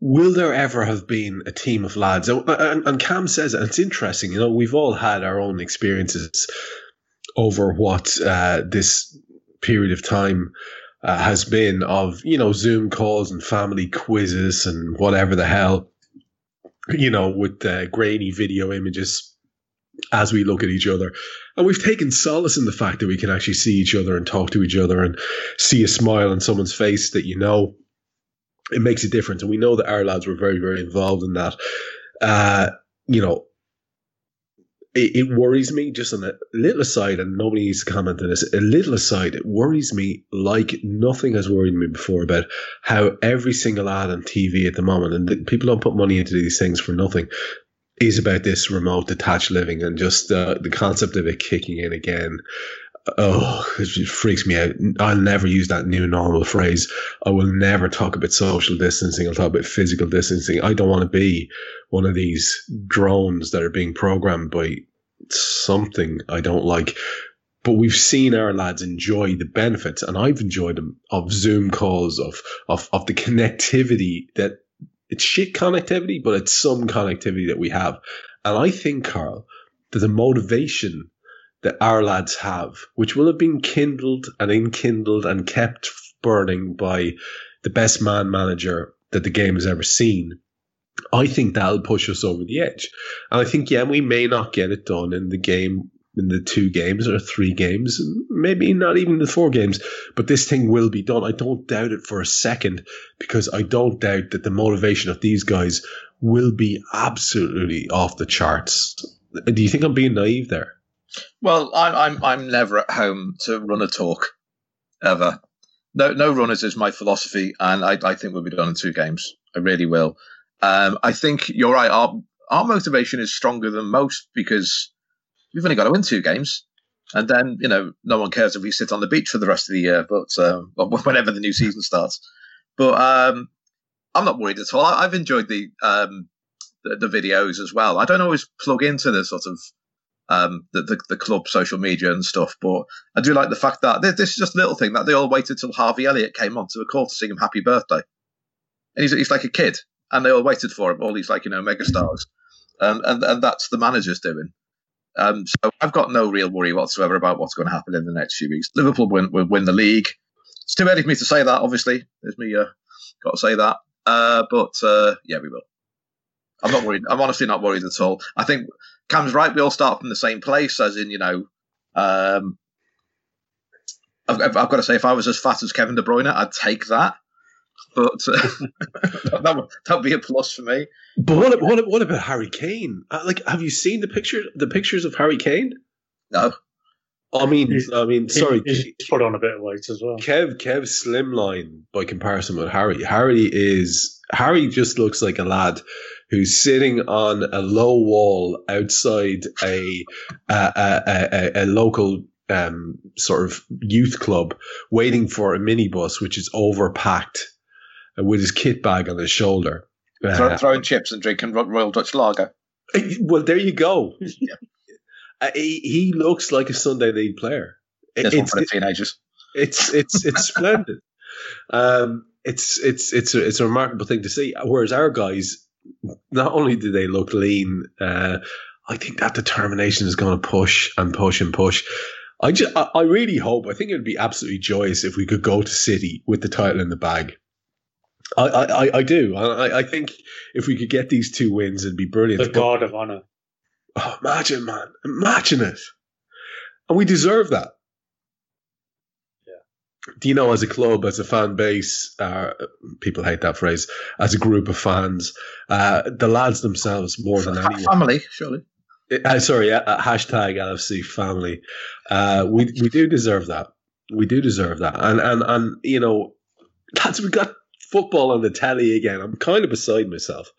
will there ever have been a team of lads? And, and, Kam says, and it's interesting, you know, we've all had our own experiences over what uh, this period of time uh, has been of, you know, Zoom calls and family quizzes and whatever the hell, you know, with uh, grainy video images as we look at each other. And we've taken solace in the fact that we can actually see each other and talk to each other and see a smile on someone's face that you know it makes a difference. And we know that our lads were very, very involved in that. Uh, you know, it, it, worries me just on a little aside, and nobody needs to comment on this. A little aside, it worries me like nothing has worried me before about how every single ad on TV at the moment, and the, people don't put money into these things for nothing, is about this remote detached living and just uh, the concept of it kicking in again oh, it freaks me out. I'll never use that new normal phrase. I will never talk about social distancing. I'll talk about physical distancing. I don't want to be one of these drones that are being programmed by something I don't like. But we've seen our lads enjoy the benefits, and I've enjoyed them of Zoom calls, of of of the connectivity that it's shit connectivity, but it's some connectivity that we have. And I think, Karl, that the motivation that our lads have, which will have been kindled and enkindled and kept burning by the best man manager that the game has ever seen. I think that'll push us over the edge. And I think, yeah, we may not get it done in the game, in the two games or three games, maybe not even the four games, but this thing will be done. I don't doubt it for a second because I don't doubt that the motivation of these guys will be absolutely off the charts. Do you think I'm being naive there? Well, I'm I'm I'm never at home to run a talk, ever. no no runners is my philosophy, and I, I think we'll be done in two games. I really will. Um, I think you're right. Our our motivation is stronger than most because we've only got to win two games, and then you know no one cares if we sit on the beach for the rest of the year, but um, whenever the new season starts. But um, I'm not worried at all. I, have enjoyed the, um, the, the videos as well. I don't always plug into the sort of um, the, the, the club social media and stuff, but I do like the fact that this, this is just a little thing that they all waited till Harvey Elliott came on to a call to sing him happy birthday, and he's he's like a kid, and they all waited for him. All these like you know megastars, and and and that's the manager's doing. Um, so I've got no real worry whatsoever about what's going to happen in the next few weeks. Liverpool win, will win the league. It's too early for me to say that. Obviously, there's me uh, got to say that. Uh, but uh, yeah, we will. I'm not worried. I'm honestly not worried at all. I think Kam's right. We all start from the same place, as in, you know, um, I've, I've, got to say, if I was as fat as Kevin De Bruyne, I'd take that. But uh, that would that would be a plus for me. But what what, what about Harry Kane? Uh, like, have you seen the picture the pictures of Harry Kane? No. I mean, he's, I mean, sorry, he's, he's put on a bit of weight as well. Kev, Kev, slimline by comparison with Harry. Harry is Harry just looks like a lad who's sitting on a low wall outside a a, a, a, a local um, sort of youth club, waiting for a minibus which is overpacked, uh, with his kit bag on his shoulder, uh, throwing chips and drinking Royal Dutch Lager. Well, there you go. yeah. Uh, he, he looks like a Sunday league player. This it's, for the teenagers. It's it's it's splendid. Um, it's it's it's a, it's a remarkable thing to see. Whereas our guys, not only do they look lean, uh, I think that determination is going to push and push and push. I just I, I really hope. I think it would be absolutely joyous if we could go to City with the title in the bag. I, I, I do. I, I think if we could get these two wins, it'd be brilliant. The God of Honor. Oh, imagine, man. Imagine it. And we deserve that. Do you know, as a club, as a fan base, uh, people hate that phrase, as a group of fans, uh, the lads themselves more than anyone. Family, surely. Uh, sorry, uh, hashtag LFC family. Uh, we we do deserve that. We do deserve that, and and and you know, lads, we got football on the telly again. I'm kind of beside myself.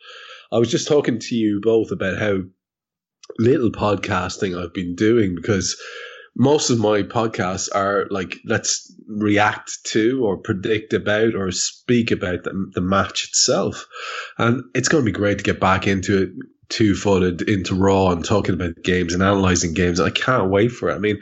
I was just talking to you both about how little podcasting I've been doing because most of my podcasts are like let's react to or predict about or speak about the, the match itself and it's going to be great to get back into it two footed into raw and talking about games and analyzing games i can't wait for it i mean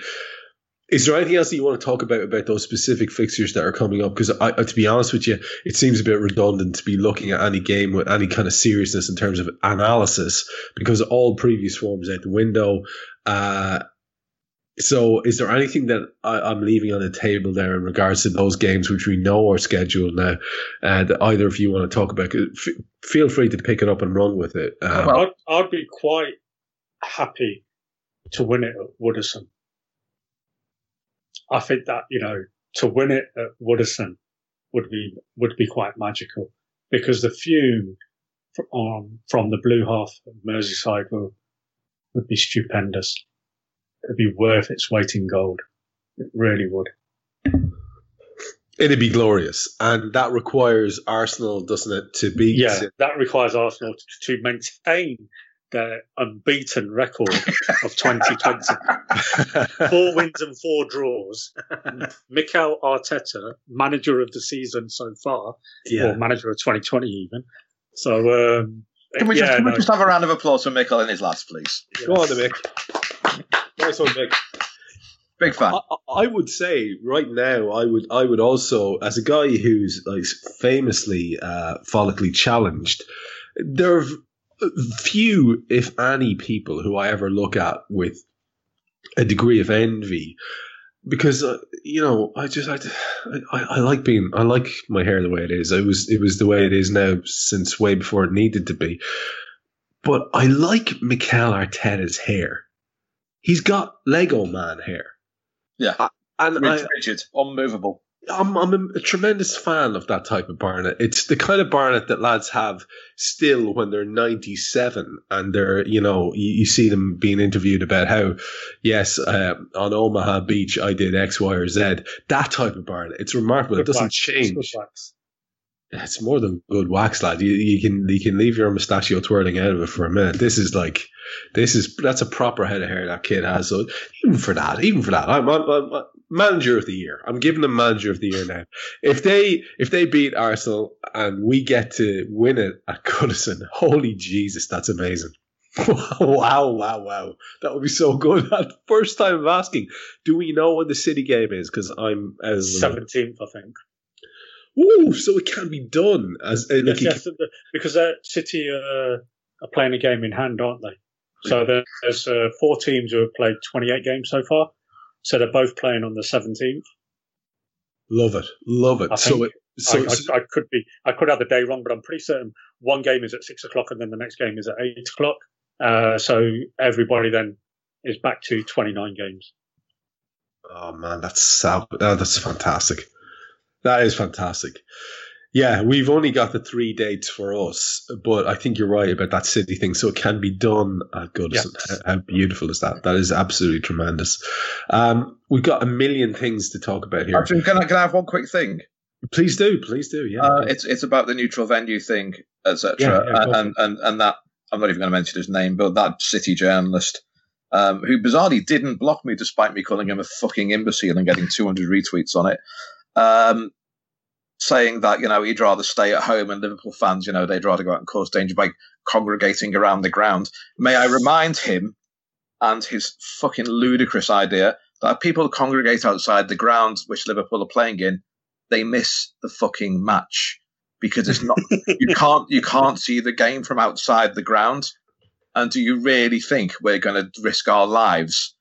is there anything else that you want to talk about about those specific fixtures that are coming up? Because I, to be honest with you, it seems a bit redundant to be looking at any game with any kind of seriousness in terms of analysis because all previous forms out the window. Uh, so, is there anything that I, am leaving on the table there in regards to those games which we know are scheduled now? And either of you want to talk about, f- feel free to pick it up and run with it. Um, I'd, I'd be quite happy to win it at Goodison. I think that, you know, to win it at Goodison would be, would be quite magical because the few from, um, from the blue half of Merseyside will, would be stupendous. It'd be worth its weight in gold. It really would. It'd be glorious, and that requires Arsenal, doesn't it, to beat? Yeah, that requires Arsenal to, to maintain their unbeaten record of 2020. four wins and four draws. Mikel Arteta, manager of the season so far, yeah. or manager of 2020 even. So, um, can we, yeah, just, can no. we just have a round of applause for Mikel in his last, please? Yes. Go on, Mick. One, Mick. Big fan. I, I, would say right now, I would, I would also, as a guy who's like famously uh, follically challenged, there are few, if any, people who I ever look at with a degree of envy because uh, you know I just I, I, I like being I like my hair the way it is. It was it was the way it is now since way before it needed to be. But I like Mikel Arteta's hair. He's got Lego man hair. Yeah, I, and rigid, I, rigid, unmovable. I'm, I'm a tremendous fan of that type of Barnet. It's the kind of Barnet that lads have still when they're 97 and they're, you know, you, you see them being interviewed about how, yes, uh, on Omaha Beach, I did X, Y, or Z. That type of Barnet. It's remarkable. Good it doesn't wax. change. It's more than good wax, lad. You, you can you can leave your mustachio twirling out of it for a minute. This is like, this is that's a proper head of hair that kid has. So even for that, even for that, I'm, I'm, I'm manager of the year. I'm giving them manager of the year now. If they if they beat Arsenal and we get to win it at Goodison, holy Jesus, that's amazing. wow, wow, wow. That would be so good. First time of asking, do we know when the City game is? Because I'm as seventeenth, I think. Ooh, so it can be done as uh, yes, yes, because uh, City uh, are playing a game in hand, aren't they? So there's uh, four teams who have played 28 games so far. So they're both playing on the 17th. Love it, love it. so, it, so, I, I, I, could be, I could have the day wrong, but I'm pretty certain one game is at six o'clock and then the next game is at eight o'clock. Uh, so everybody then is back to 29 games. Oh man, that's oh, that's fantastic. That is fantastic. Yeah, we've only got the three dates for us, but I think you're right about that city thing. So it can be done at Goodison. Yes. How, beautiful is that? That is absolutely tremendous. Um, we've got a million things to talk about here. Actually, can I, can I have one quick thing? Please do, please do. Yeah, uh, it's it's about the neutral venue thing, etc. Yeah, yeah, and, and and that I'm not even going to mention his name, but that city journalist um, who bizarrely didn't block me despite me calling him a fucking imbecile and getting 200 retweets on it. Um, saying that you know he'd rather stay at home, and Liverpool fans, you know, they'd rather go out and cause danger by congregating around the ground. May I remind him and his fucking ludicrous idea that people congregate outside the ground which Liverpool are playing in, they miss the fucking match because it's not you can't you can't see the game from outside the ground. And do you really think we're going to risk our lives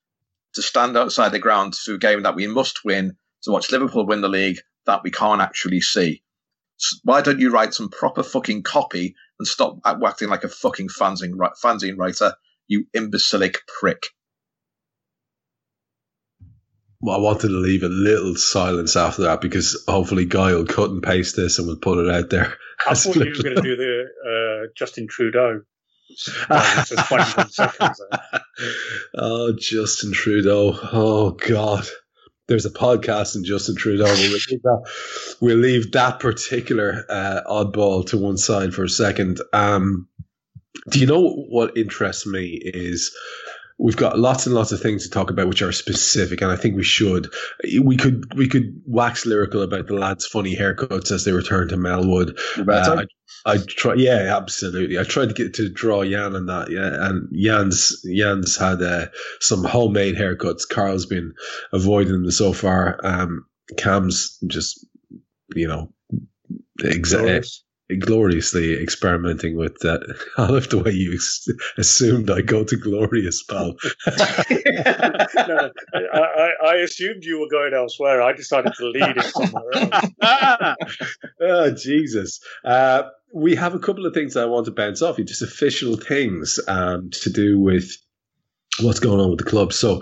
to stand outside the ground to a game that we must win to watch Liverpool win the league that we can't actually see. So why don't you write some proper fucking copy and stop acting like a fucking fanzine, fanzine writer, you imbecilic prick? Well, I wanted to leave a little silence after that because hopefully Guy will cut and paste this and we'll put it out there. I thought you were going to do the uh, Justin Trudeau. oh, Justin Trudeau. Oh, God there's a podcast in Justin Trudeau. We'll leave that, we'll leave that particular uh, oddball to one side for a second. Um, do you know what interests me is we've got lots and lots of things to talk about which are specific, and I think we should. We could we could wax lyrical about the lads' funny haircuts as they return to Melwood. Uh, I, I try, yeah, absolutely. I tried to get to draw Jan on that, yeah, and Jan's Jan's had uh, some homemade haircuts. Karl's been avoiding them so far. Um, Kam's just you know. Exa- gloriously experimenting with that. I love the way you ex- assumed I go to glorious, pal. no, I, I, assumed you were going elsewhere. I decided to lead it somewhere else. oh, Jesus. Uh, we have a couple of things I want to bounce off you, just official things um, to do with what's going on with the club. So,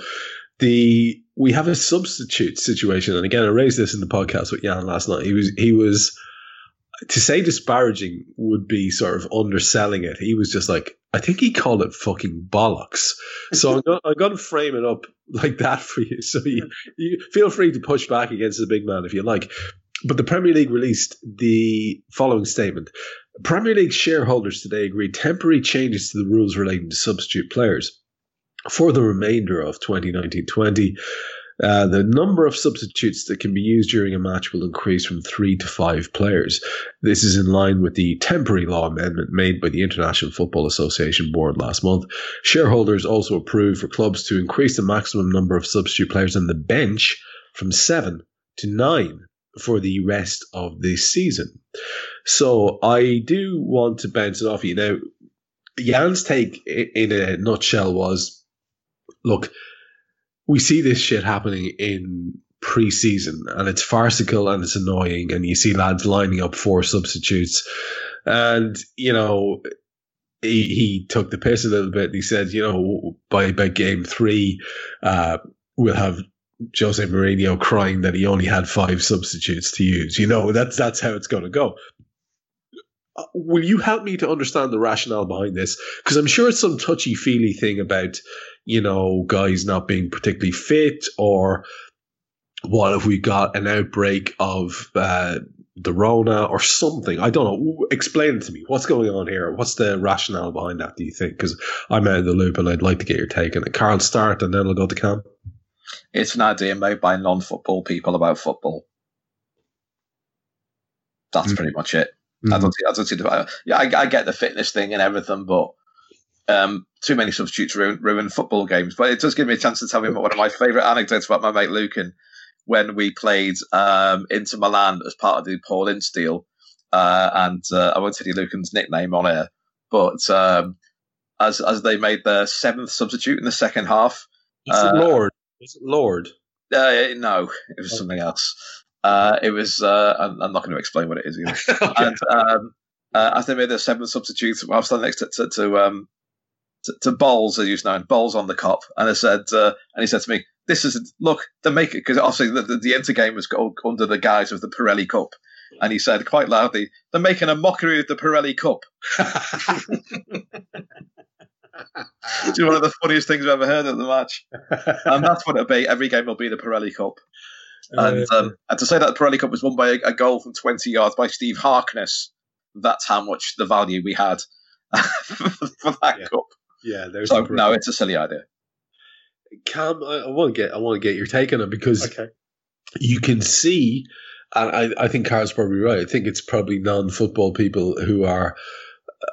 the we have a substitute situation, and again, I raised this in the podcast with Jan last night. He was he was to say disparaging would be sort of underselling it. He was just like, I think he called it fucking bollocks. So I'm, going, I'm going to frame it up like that for you. So you, you feel free to push back against the big man if you like. But the Premier League released the following statement. Premier League shareholders today agreed temporary changes to the rules relating to substitute players for the remainder of 2019-20 uh, the number of substitutes that can be used during a match will increase from three to five players. This is in line with the temporary law amendment made by the International Football Association Board last month. Shareholders also approved for clubs to increase the maximum number of substitute players on the bench from seven to nine for the rest of the season. So I do want to bounce it off you. Now, Jan's take in a nutshell was look, we see this shit happening in pre-season and it's farcical and it's annoying and you see lads lining up for substitutes and you know he, he took the piss a little bit he said you know by by game three uh, we'll have Jose Mourinho crying that he only had five substitutes to use. You know, that's that's how it's going to go. Uh, will you help me to understand the rationale behind this? Because I'm sure it's some touchy feely thing about, you know, guys not being particularly fit or what if we got an outbreak of uh, the Rona or something? I don't know. Explain it to me. What's going on here? What's the rationale behind that, do you think? Because I'm out of the loop and I'd like to get your take on it. Karl, start and then I'll go to Kam. It's an idea made by non football people about football. That's mm. pretty much it. Mm. I don't see. I don't see the. Yeah, I, I, get the fitness thing and everything, but um, too many substitutes ruin, ruin, football games. But it does give me a chance to tell you one of my favourite anecdotes about my mate Lucan when we played um, Inter Milan as part of the Paul Ince deal. Uh, and uh, I won't tell you Lucan's nickname on air, but um, as as they made their seventh substitute in the second half, uh, Lord, is it Lord? Uh, no, it was something else. Uh, it was. Uh, I'm, I'm, not going to explain what it is either. okay. And um, uh, as they made their seventh substitute, I was standing next to to, to, um, to, to Bowles, as he's known, Bowles on the Kop, and I said, uh, and he said to me, "This is look the make because obviously the, the, the Inter game was under the guise of the Pirelli Cup." And he said quite loudly, "They're making a mockery of the Pirelli Cup." Which is one of the funniest things I've ever heard at the match. And that's what it'll be. Every game will be the Pirelli Cup. And, um, and to say that the Pirelli Cup was won by a, a, goal from 20 yards by Steve Harkness, that's how much the value we had for that yeah. cup. Yeah, there's so, no, it's a silly idea. Kam, I, I want to get I want to get your take on it because okay. you can see, and I, I think Karl's probably right. I think it's probably non-football people who are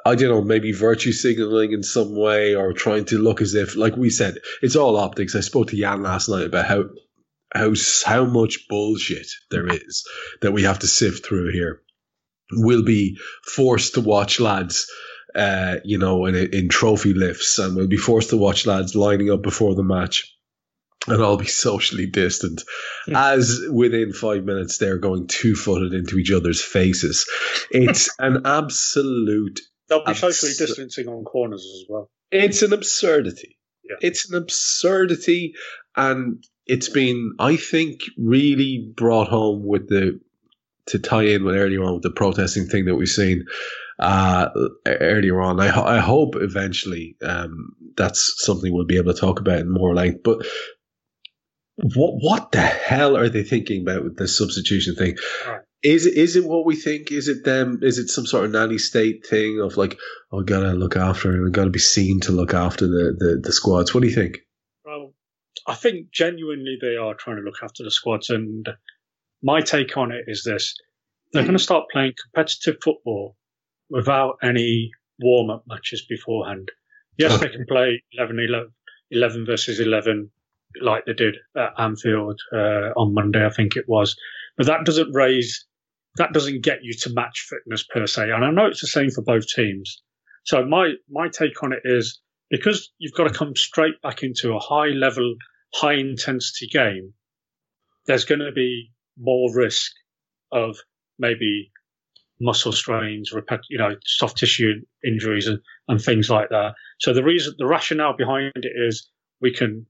I don't know, maybe virtue signaling in some way or trying to look as if, like we said, it's all optics. I spoke to Jan last night about how how how much bullshit there is that we have to sift through here. We'll be forced to watch lads, uh, you know, in in trophy lifts, and we'll be forced to watch lads lining up before the match and I'll be socially distant. Yeah. As within five minutes, they're going two footed into each other's faces. It's an absolute They'll be socially distancing on corners as well. It's an absurdity. Yeah. It's an absurdity, and it's been, I think, really brought home with the to tie in with earlier on with the protesting thing that we've seen uh, earlier on. I, I hope eventually um, that's something we'll be able to talk about in more length. But what what the hell are they thinking about with this substitution thing? Right. Is it is it what we think? Is it them? Is it some sort of nanny state thing of like, oh, gotta look after and gotta be seen to look after the, the, the squads? What do you think? Well, I think genuinely they are trying to look after the squads, and my take on it is this: they're going to start playing competitive football without any warm up matches beforehand. Yes, they can play 11, 11, 11 versus 11 like they did at Anfield uh, on Monday, I think it was. But that doesn't raise, that doesn't get you to match fitness per se. And I know it's the same for both teams. So my my take on it is because you've got to come straight back into a high level, high intensity game. There's going to be more risk of maybe muscle strains, you know, soft tissue injuries and, and things like that. So the reason, the rationale behind it is we can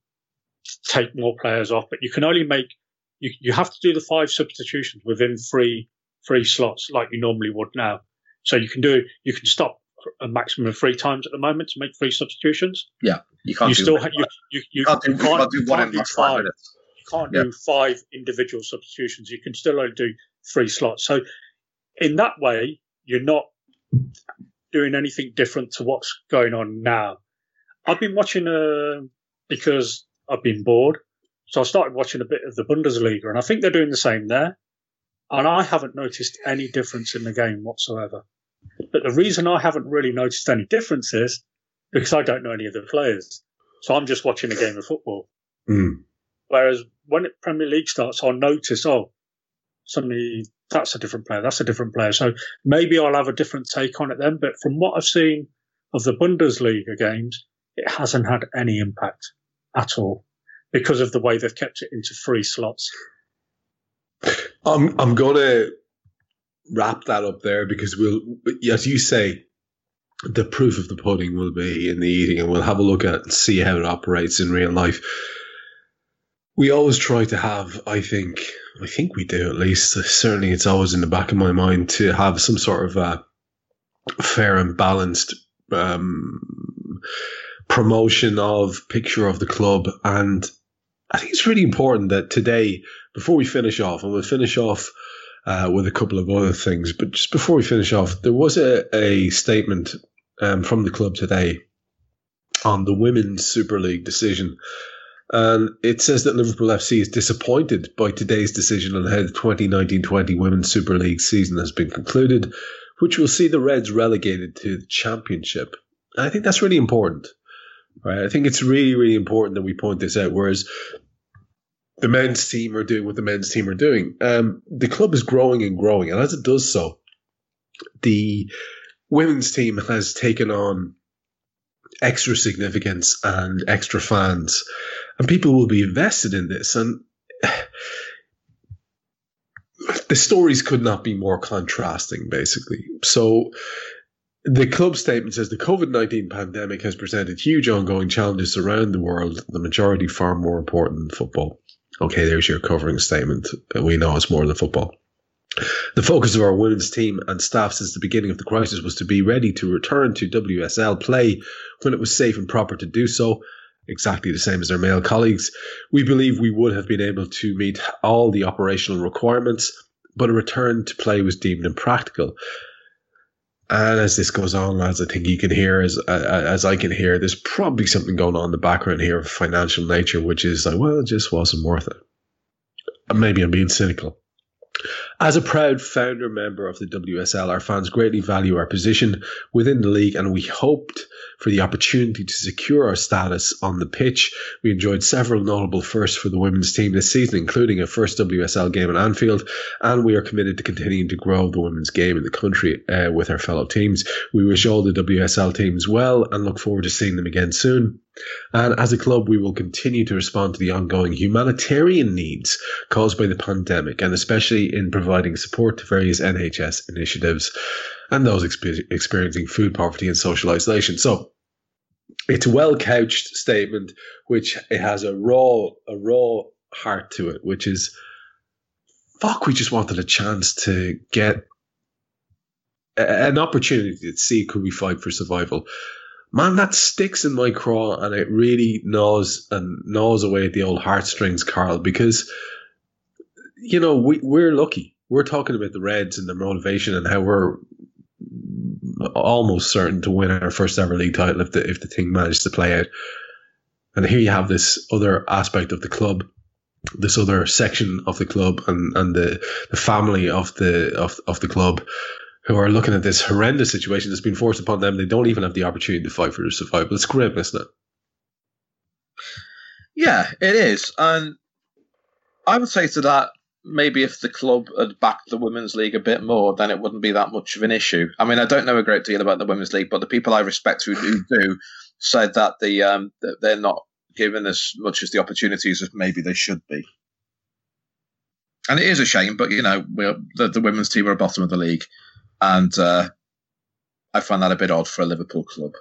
take more players off, but you can only make you, you have to do the five substitutions within three three slots like you normally would now. So you can do you can stop a maximum of three times at the moment to make three substitutions. Yeah, you can't. You still ha- you, you, you, can't do, you can't, do one in do five. Minutes. Can't yeah. do five individual substitutions. You can still only do three slots. So in that way, you're not doing anything different to what's going on now. I've been watching uh, because I've been bored. So I started watching a bit of the Bundesliga, and I think they're doing the same there. And I haven't noticed any difference in the game whatsoever. But the reason I haven't really noticed any difference is because I don't know any of the players. So I'm just watching a game of football. Mm. Whereas when it Premier League starts, I'll notice, oh, suddenly that's a different player, that's a different player. So maybe I'll have a different take on it then. But from what I've seen of the Bundesliga games, it hasn't had any impact at all because of the way they've kept it into three slots. I'm I'm gonna wrap that up there because we'll, as you say, the proof of the pudding will be in the eating, and we'll have a look at it and see how it operates in real life. We always try to have, I think, I think we do at least. Certainly, it's always in the back of my mind to have some sort of a fair and balanced um, promotion of picture of the club. And I think it's really important that today, before we finish off, and we'll finish off uh, with a couple of other things, but just before we finish off, there was a, a statement um, from the club today on the Women's Super League decision. And it says that Liverpool FC is disappointed by today's decision on how the 2019 20 Women's Super League season has been concluded, which will see the Reds relegated to the Championship. And I think that's really important. Right? I think it's really, really important that we point this out. Whereas the men's team are doing what the men's team are doing, um, the club is growing and growing. And as it does so, the women's team has taken on extra significance and extra fans, and people will be invested in this. And the stories could not be more contrasting, basically. So, the club statement says the COVID 19 pandemic has presented huge ongoing challenges around the world, the majority far more important than football. Okay, there's your covering statement. We know it's more than football. The focus of our women's team and staff since the beginning of the crisis was to be ready to return to WSL play when it was safe and proper to do so, exactly the same as our male colleagues. We believe we would have been able to meet all the operational requirements, but a return to play was deemed impractical. And as this goes on, lads, I think you can hear, as uh, as I can hear, there's probably something going on in the background here of financial nature, which is like, well, it just wasn't worth it. Maybe I'm being cynical. As a proud founder member of the WSL, our fans greatly value our position within the league and we hoped for the opportunity to secure our status on the pitch. We enjoyed several notable firsts for the women's team this season, including a first WSL game at Anfield, and we are committed to continuing to grow the women's game in the country uh, with our fellow teams. We wish all the WSL teams well and look forward to seeing them again soon. And as a club, we will continue to respond to the ongoing humanitarian needs caused by the pandemic, and especially in providing support to various NHS initiatives and those expe- experiencing food poverty and social isolation. So it's a well couched statement, which it has a raw, a raw heart to it, which is, fuck, we just wanted a chance to get an opportunity to see could we fight for survival. Man, that sticks in my craw and it really gnaws and gnaws away at the old heartstrings, Karl, because you know, we, we're lucky. We're talking about the Reds and their motivation and how we're almost certain to win our first ever league title if the if the thing manages to play out. And here you have this other aspect of the club, this other section of the club, and, and the, the family of the of, of the club, who are looking at this horrendous situation that's been forced upon them. They don't even have the opportunity to fight for their survival. It's grim, isn't it? Yeah, it is, and I would say to that maybe if the club had backed the women's league a bit more, then it wouldn't be that much of an issue. I mean, I don't know a great deal about the women's league, but the people I respect who do, do said that the um, they're not given as much as the opportunities as maybe they should be. And it is a shame, but you know, the, the women's team are bottom of the league, and uh, I find that a bit odd for a Liverpool club.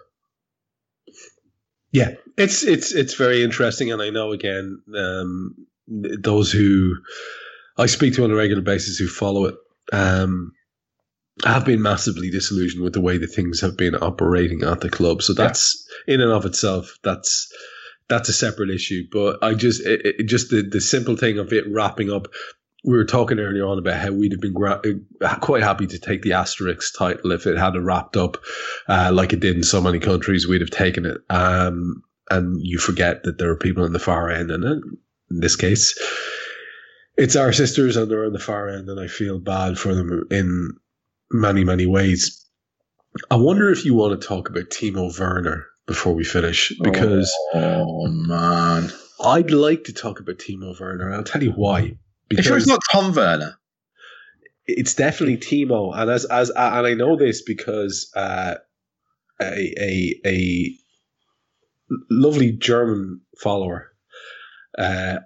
Yeah, it's it's it's very interesting, and I know again um, those who I speak to on a regular basis who follow it um, have been massively disillusioned with the way that things have been operating at the club. So that's yeah. in and of itself that's that's a separate issue. But I just it, it, just the the simple thing of it wrapping up. We were talking earlier on about how we'd have been gra- quite happy to take the Asterix title if it had wrapped up uh, like it did in so many countries. We'd have taken it. Um, and you forget that there are people in the far end, and in this case, it's our sisters and they're on the far end, and I feel bad for them in many, many ways. I wonder if you want to talk about Timo Werner before we finish, because oh, man, I'd like to talk about Timo Werner. I'll tell you why. Because sure it's not Tom Werner. It's definitely Timo, and as as and I know this because uh, a a a lovely German follower uh,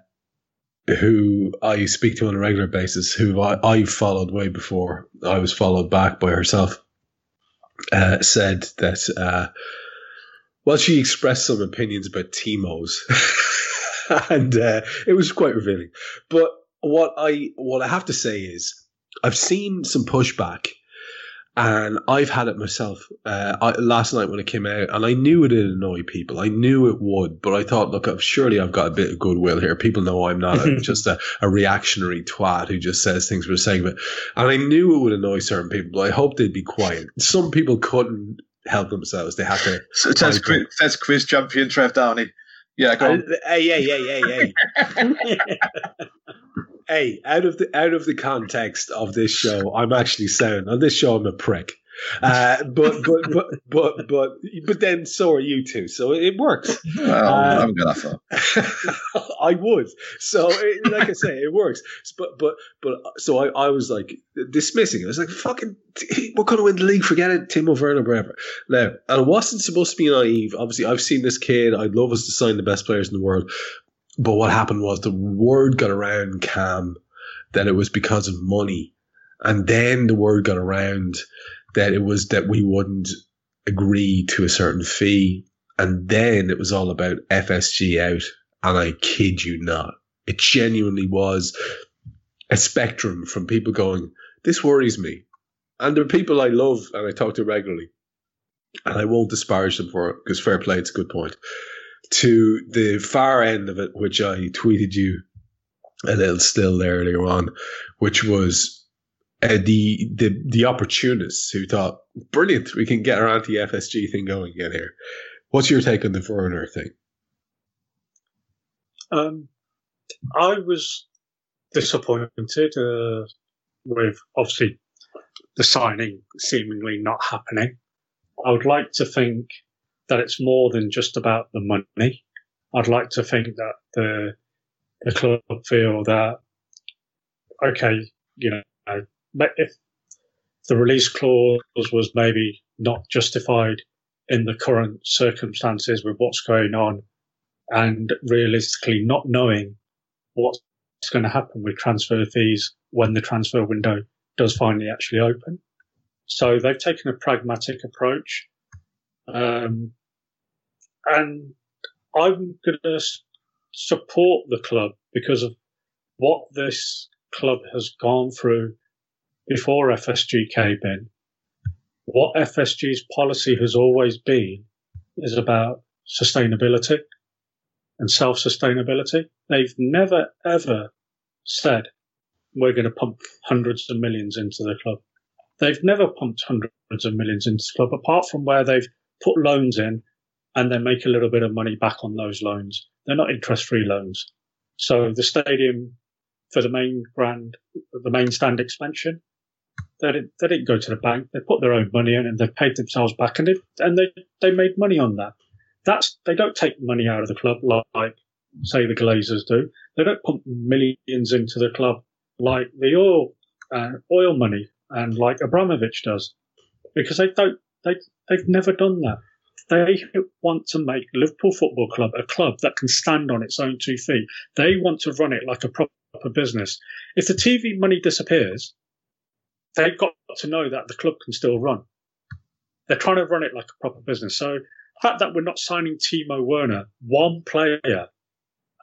who I speak to on a regular basis, who I, I followed way before I was followed back by herself, uh, said that, uh, well, she expressed some opinions about Timos. and uh, it was quite revealing. But what I what I have to say is, I've seen some pushback and I've had it myself uh, I, last night when it came out, and I knew it'd annoy people. I knew it would, but I thought, look, I've, surely I've got a bit of goodwill here. People know I'm not a, just a, a, reactionary twat who just says things for the sake of it. And I knew it would annoy certain people, but I hoped they'd be quiet. Some people couldn't help themselves; they had to. So it says, quiz, says quiz champion Trev Downey. Yeah, go on. Hey, yeah, hey, hey, hey. Hey, out of the out of the context of this show, I'm actually saying on this show I'm a prick. Uh, but, but but but but but then so are you too. so it works. Well, uh, I'm gonna. I would. So it, like I say, it works. But but but so I, I was like dismissing it. I was like, fucking, we're gonna win the league. Forget it, Timo Werner, whatever. Now, and it wasn't supposed to be naive. Obviously, I've seen this kid. I'd love us to sign the best players in the world. But what happened was the word got around Kam that it was because of money. And then the word got around that it was that we wouldn't agree to a certain fee. And then it was all about FSG out. And I kid you not, it genuinely was a spectrum from people going, This worries me. And there are people I love and I talk to regularly. And I won't disparage them for it because fair play, it's a good point to the far end of it, which I tweeted you a little still earlier on, which was uh, the the the opportunists who thought, brilliant, we can get our anti FSG thing going again here. What's your take on the Werner thing? Um, I was disappointed uh, with obviously the signing seemingly not happening. I would like to think that it's more than just about the money. I'd like to think that the the club feel that okay, you know, if the release clause was maybe not justified in the current circumstances with what's going on, and realistically not knowing what's going to happen with transfer fees when the transfer window does finally actually open. So they've taken a pragmatic approach. Um, and I'm going to support the club because of what this club has gone through before FSG came in. What FSG's policy has always been is about sustainability and self sustainability. They've never ever said we're going to pump hundreds of millions into the club. They've never pumped hundreds of millions into the club, apart from where they've put loans in and then make a little bit of money back on those loans. They're not interest free loans. So the stadium for the main brand, the main stand expansion, they didn't, they didn't go to the bank. They put their own money in and they've paid themselves back and they, and they, they made money on that. That's, they don't take money out of the club like say the Glazers do. They don't pump millions into the club like the oil, uh, oil money and like Abramovich does because they don't, they, they've never done that. They want to make Liverpool Football Club a club that can stand on its own two feet. They want to run it like a proper business. If the TV money disappears, they've got to know that the club can still run. They're trying to run it like a proper business. So the fact that we're not signing Timo Werner, one player,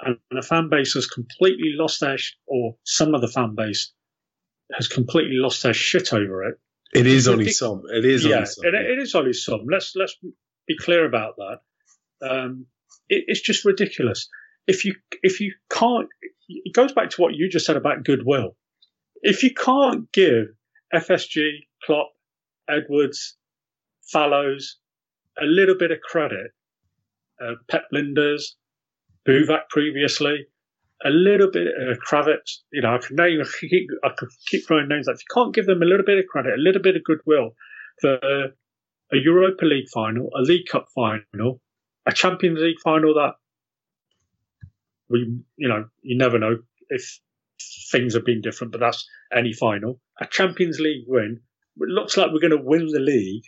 and the fan base has completely lost their, sh- or some of the fan base has completely lost their shit over it. It is only some. It is yeah, only some. It, it is only some. Let's let's be clear about that. Um, it, it's just ridiculous. If you if you can't, it goes back to what you just said about goodwill. If you can't give FSG, Klopp, Edwards, Fallows a little bit of credit, uh, Pep Lijnders, Buvac previously, a little bit of Kravitz, you know, I could name, I could keep, I could keep throwing names out. If you can't give them a little bit of credit, a little bit of goodwill for a Europa League final, a League Cup final, a Champions League final that we, you know, you never know if things have been different, but that's any final. A Champions League win. It looks like we're going to win the league.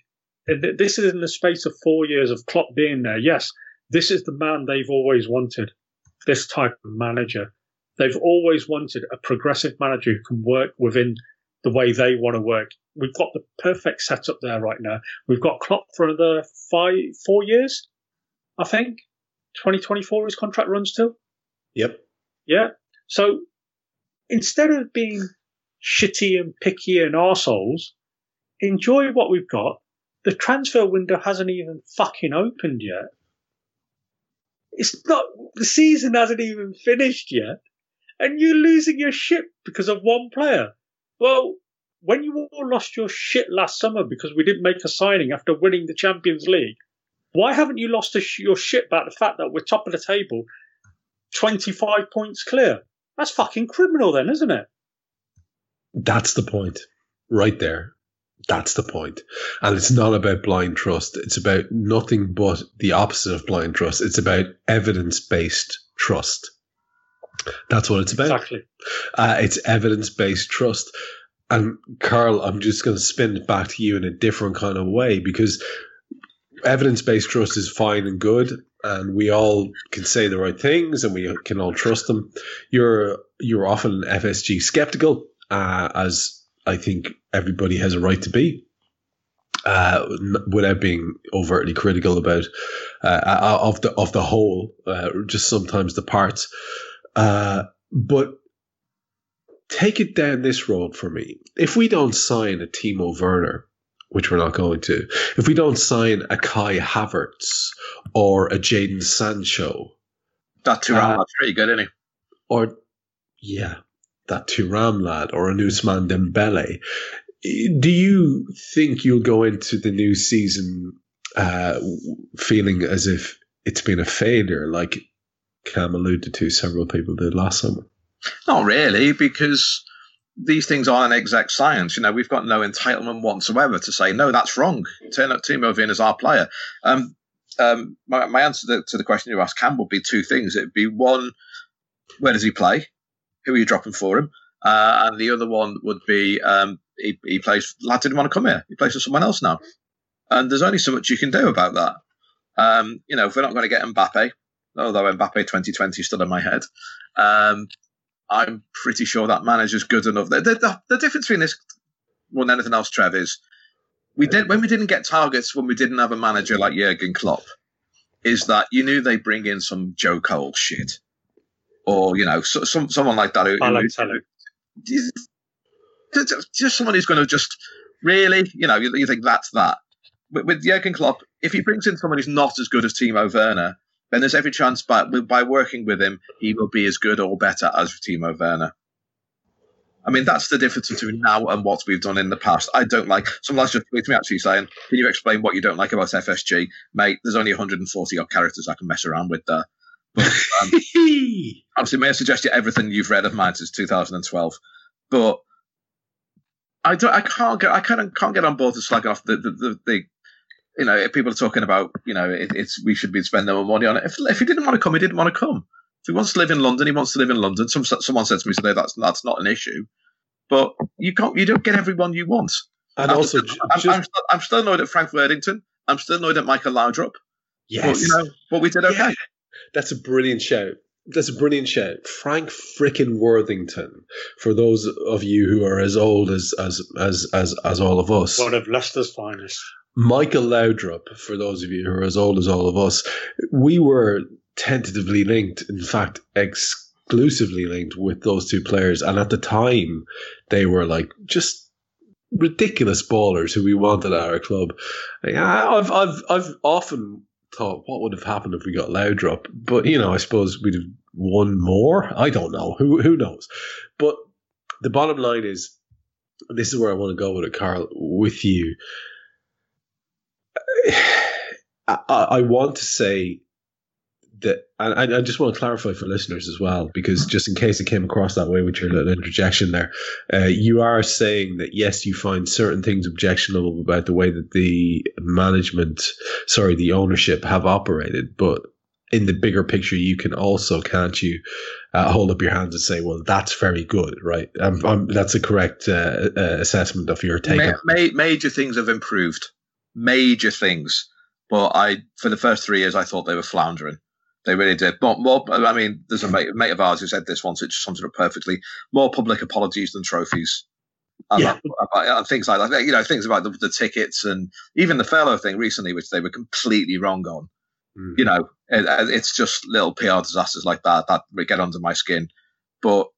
And this is in the space of four years of Klopp being there. Yes, this is the man they've always wanted. This type of manager. They've always wanted a progressive manager who can work within the way they want to work. We've got the perfect setup there right now. We've got Klopp for another five, four years, I think. 2024 his contract runs to. Yep. Yeah. So instead of being shitty and picky and arseholes, enjoy what we've got. The transfer window hasn't even fucking opened yet. It's not, the season hasn't even finished yet. And you're losing your shit because of one player. Well, when you all lost your shit last summer because we didn't make a signing after winning the Champions League, why haven't you lost your shit about the fact that we're top of the table, 25 points clear? That's fucking criminal, then, isn't it? That's the point, right there. That's the point. And it's not about blind trust. It's about nothing but the opposite of blind trust. It's about evidence based trust. That's what it's about. Exactly. Uh, it's evidence based trust. And Karl, I'm just going to spin it back to you in a different kind of way because evidence based trust is fine and good, and we all can say the right things and we can all trust them. You're you're often FSG skeptical, uh, as I think everybody has a right to be. Uh, without being overtly critical about uh, of the of the whole, uh, just sometimes the parts. Uh, but take it down this road for me. If we don't sign a Timo Werner, which we're not going to, if we don't sign a Kai Havertz or a Jadon Sancho, that Thuram uh, lad's pretty good, isn't he? Or yeah, that Thuram lad or a Ousmane Dembele. Do you think you'll go into the new season uh, feeling as if it's been a failure, like Kam alluded to, several people did last summer? Not really, because these things aren't an exact science. You know, we've got no entitlement whatsoever to say, no, that's wrong. Turn up Timo Werner as our player. Um, um, my, my, answer to, to, the question you asked Kam would be two things. It'd be one, where does he play? Who are you dropping for him? Uh, and the other one would be um, he, he, plays. Lad didn't want to come here. He plays for someone else now, and there's only so much you can do about that. Um, you know, if we're not going to get Mbappe, although Mbappe 2020 is still in my head, um, I'm pretty sure that manager's good enough. The, the, the, difference between this more than anything else, Trev, is we did when we didn't get targets when we didn't have a manager like Jurgen Klopp, is that you knew they bring in some Joe Cole shit, or you know, so, some someone like that. Who, who, just, just someone who's going to just really, you know, you, you think that's that. With, with Jurgen Klopp, if he brings in someone who's not as good as Timo Werner, then there's every chance by, by working with him, he will be as good or better as Timo Werner. I mean, that's the difference between now and what we've done in the past. I don't like. Someone's just tweeted me actually saying, "Can you explain what you don't like about FSG, mate?" There's only 140 odd characters I can mess around with there. But um, obviously, may I suggest you everything you've read of mine since 2012, but I don't. I can't get. I of can't get on board to slag off the the, the, the you know, if people are talking about, you know, it, it's we should be spending more money on it. If, if he didn't want to come, he didn't want to come. If he wants to live in London, he wants to live in London. Some someone said to me today that's that's not an issue, but you can't you don't get everyone you want. And, and also, I'm, just, I'm, still, I'm, still, annoyed at Frank Worthington. I'm still annoyed at Michael Laudrup. Yes, but, you know, but we did okay. Yeah. That's a brilliant shout. That's a brilliant shout. Frank frickin' Worthington. For those of you who are as old as as as as, as all of us, one of Leicester's finest. Michael Laudrup, for those of you who are as old as all of us, we were tentatively linked, in fact, exclusively linked with those two players. And at the time, they were like just ridiculous ballers who we wanted at our club. I've, I've, I've often thought, what would have happened if we got Laudrup? But, you know, I suppose we'd have won more. I don't know. Who, who knows? But the bottom line is, this is where I want to go with it, Karl. with you. I, I want to say that, and I just want to clarify for listeners as well, because just in case it came across that way with your little interjection there, uh, you are saying that yes, you find certain things objectionable about the way that the management, sorry, the ownership have operated, but in the bigger picture, you can also, can't you, uh, hold up your hands and say, well, that's very good, right? I'm, I'm, that's a correct uh, uh assessment of your take. Ma- ma- major things have improved major things. But I, for the first three years, I thought they were floundering. They really did. More, more I mean, there's a mate, mate of ours who said this once. It just sums it up perfectly. More public apologies than trophies. And, yeah. About, and things like that. You know, things about the, the, tickets and even the furlough thing recently, which they were completely wrong on. Mm. You know, it, it's just little PR disasters like that that get under my skin. But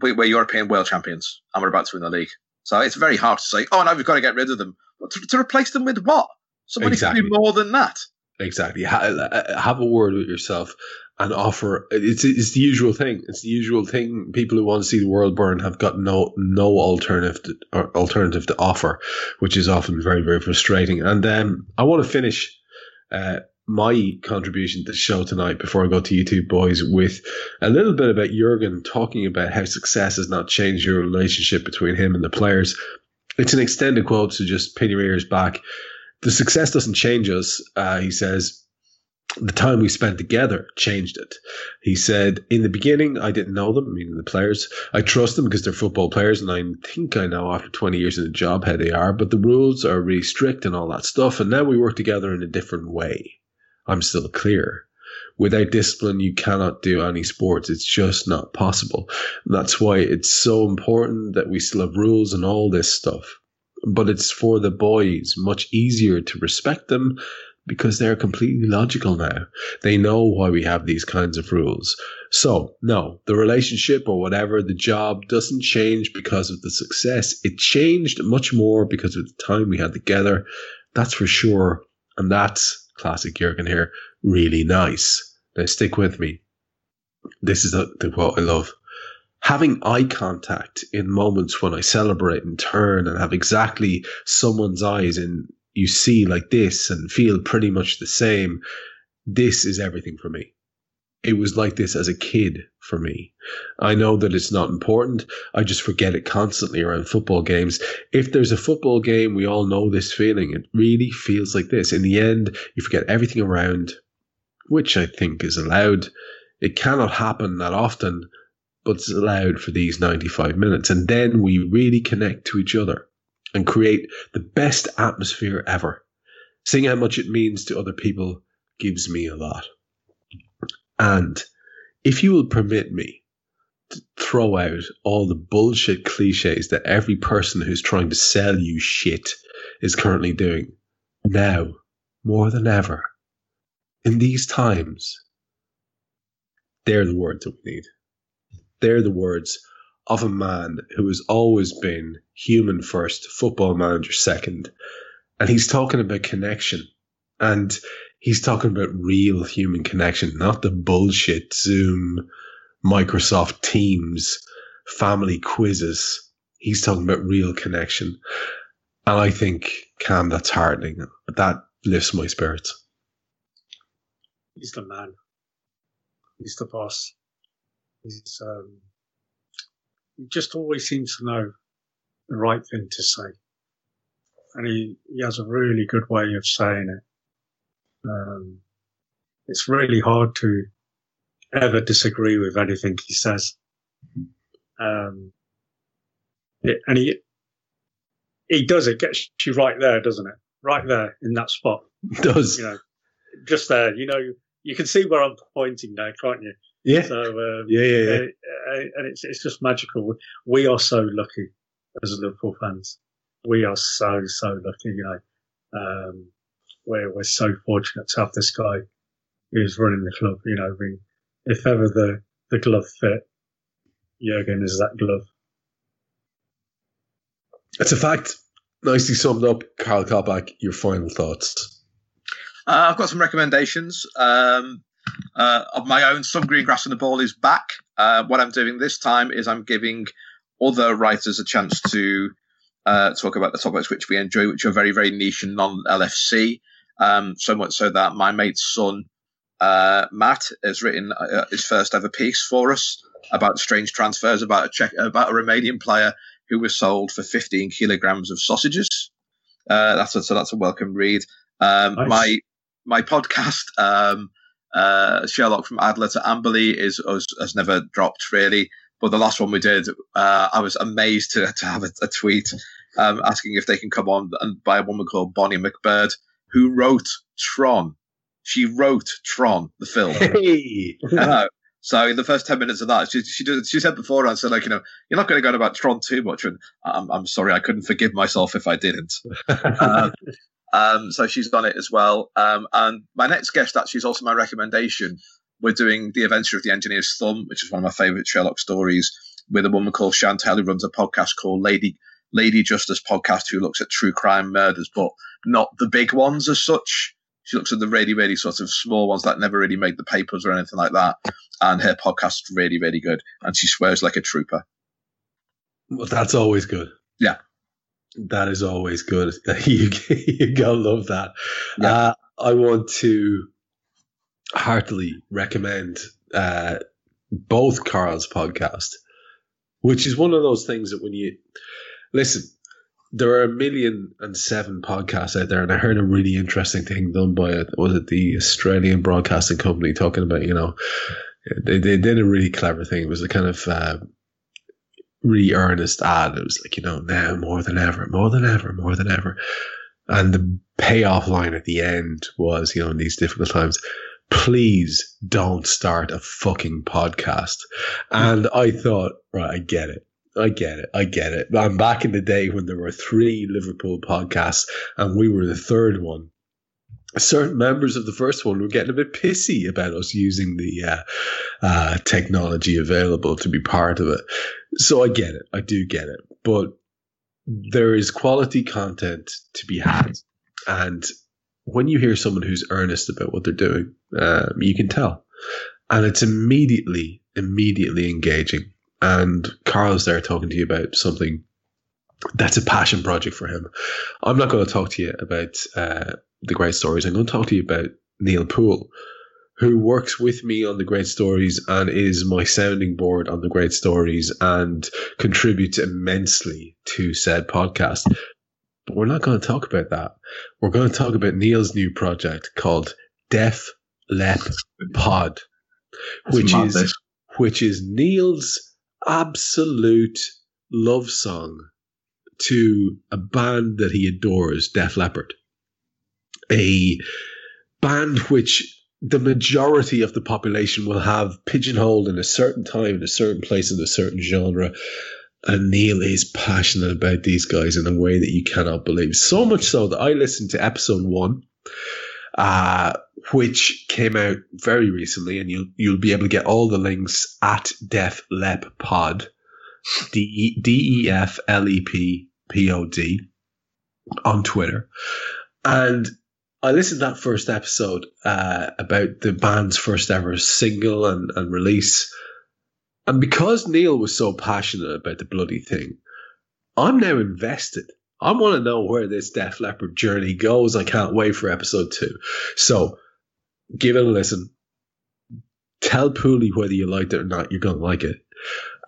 we, are European world champions and we're about to win the league. So it's very hard to say, oh, now we've got to get rid of them. To, to replace them with what? Somebody exactly. can do more than that. Exactly. Uh, have a word with yourself and offer. It's it's the usual thing. It's the usual thing. People who want to see the world burn have got no no alternative to, or alternative to offer, which is often very very frustrating. And um, I want to finish uh, my contribution to the show tonight before I go to YouTube boys with a little bit about Jurgen talking about how success has not changed your relationship between him and the players. It's an extended quote, so just pin your ears back. The success doesn't change us, uh, he says the time we spent together changed it. He said, In the beginning, I didn't know them, meaning the players. I trust them because they're football players, and I think I know after 20 years in the job how they are, but the rules are really strict and all that stuff. And now we work together in a different way. I'm still clear. Without discipline, you cannot do any sports. It's just not possible. And that's why it's so important that we still have rules and all this stuff. But it's for the boys much easier to respect them because they're completely logical now. They know why we have these kinds of rules. So, no, the relationship or whatever, the job doesn't change because of the success. It changed much more because of the time we had together. That's for sure. And that's classic Jurgen here. Really nice. Now, stick with me. This is the, the quote I love. Having eye contact in moments when I celebrate and turn and have exactly someone's eyes in you see like this and feel pretty much the same. This is everything for me. It was like this as a kid for me. I know that it's not important. I just forget it constantly around football games. If there's a football game, we all know this feeling. It really feels like this. In the end, you forget everything around, which I think is allowed. It cannot happen that often, but it's allowed for these 95 minutes. And then we really connect to each other and create the best atmosphere ever. Seeing how much it means to other people gives me a lot. And if you will permit me to throw out all the bullshit cliches that every person who's trying to sell you shit is currently doing, now more than ever, in these times, they're the words that we need. They're the words of a man who has always been human first, football manager second. And he's talking about connection. And he's talking about real human connection, not the bullshit Zoom, Microsoft Teams, family quizzes. He's talking about real connection. And I think, Kam, that's heartening. That lifts my spirits. He's the man. He's the boss. He's um, he just always seems to know the right thing to say. And he, he has a really good way of saying it. Um, it's really hard to ever disagree with anything he says. Um, it, and he, he does it, gets you right there, doesn't it? Right there in that spot. It does. You know, just there, you know, you can see where I'm pointing now, can't you? Yeah. So um, yeah, yeah, yeah. And it's it's just magical. We are so lucky as Liverpool fans. We are so so lucky. You know, um, we're we're so fortunate to have this guy who's running the club. You know, I mean, if ever the the glove fit, Jurgen is that glove. It's a fact. Nicely summed up, Karl Coppack. Your final thoughts. Uh, I've got some recommendations. Um, uh, of my own. Some Green Grass and the Ball is back. Uh, what I'm doing this time is I'm giving other writers a chance to uh, talk about the topics which we enjoy, which are very, very niche and non LFC. Um, so much so that my mate's son, uh, Matt, has written uh, his first ever piece for us about strange transfers, about a Czech, about a Romanian player who was sold for 15 kilograms of sausages. Uh, that's a, so that's a welcome read. Um, nice. My my podcast. Um, uh, Sherlock from Adler to Amberley is has, has, never dropped really. But the last one we did, uh, I was amazed to, to have a, a tweet um, asking if they can come on and by a woman called Bonnie MacBird, who wrote Tron. She wrote Tron, the film. Hey. So in the first ten minutes of that, she she, did, she said before, I said like, you know, you're not going to go on about Tron too much, and I'm I'm sorry, I couldn't forgive myself if I didn't. uh, Um, so she's done it as well. Um, and my next guest actually is also my recommendation. We're doing The Adventure of the Engineer's Thumb, which is one of my favourite Sherlock stories, with a woman called Chantel who runs a podcast called Lady Lady Justice Podcast, who looks at true crime murders, but not the big ones as such. She looks at the really, really sort of small ones that never really made the papers or anything like that. And her podcast's really, really good. And she swears like a trooper. Well, that's always good. Yeah. That is always good. you, you gotta love that. Yeah. Uh, I want to heartily recommend uh, both Carl's podcast, which is one of those things that when you listen, there are a million and seven podcasts out there, and I heard a really interesting thing done by it. was it the Australian Broadcasting Company talking about you know they they did a really clever thing. It was a kind of uh, really earnest ad. It was like you know now more than ever, more than ever, more than ever, and the payoff line at the end was you know in these difficult times. Please don't start a fucking podcast. And I thought, right, I get it. I get it. I get it. I'm back in the day when there were three Liverpool podcasts and we were the third one. Certain members of the first one were getting a bit pissy about us using the uh, uh, technology available to be part of it. So I get it. I do get it. But there is quality content to be had. And when you hear someone who's earnest about what they're doing, um, you can tell. And it's immediately, immediately engaging and Karl's there talking to you about something that's a passion project for him. I'm not going to talk to you about uh, the great stories. I'm going to talk to you about Neil Poole, who works with me on the great stories and is my sounding board on the great stories and contributes immensely to said podcast. But we're not going to talk about that. We're going to talk about Neil's new project called Def Lep Pod, which is which is Neil's absolute love song to a band that he adores, Def Leppard. A band which the majority of the population will have pigeonholed in a certain time, in a certain place, in a certain genre. And Neil is passionate about these guys in a way that you cannot believe. So much so that I listened to episode one, uh, which came out very recently, and you'll you'll be able to get all the links at Def Lep Pod, D E F L E P P O D, on Twitter, and I listened to that first episode uh, about the band's first ever single and, and release, and because Neil was so passionate about the bloody thing, I'm now invested. I want to know where this Def Leppard journey goes. I can't wait for episode two. So give it a listen. Tell Pooley whether you liked it or not. You're going to like it.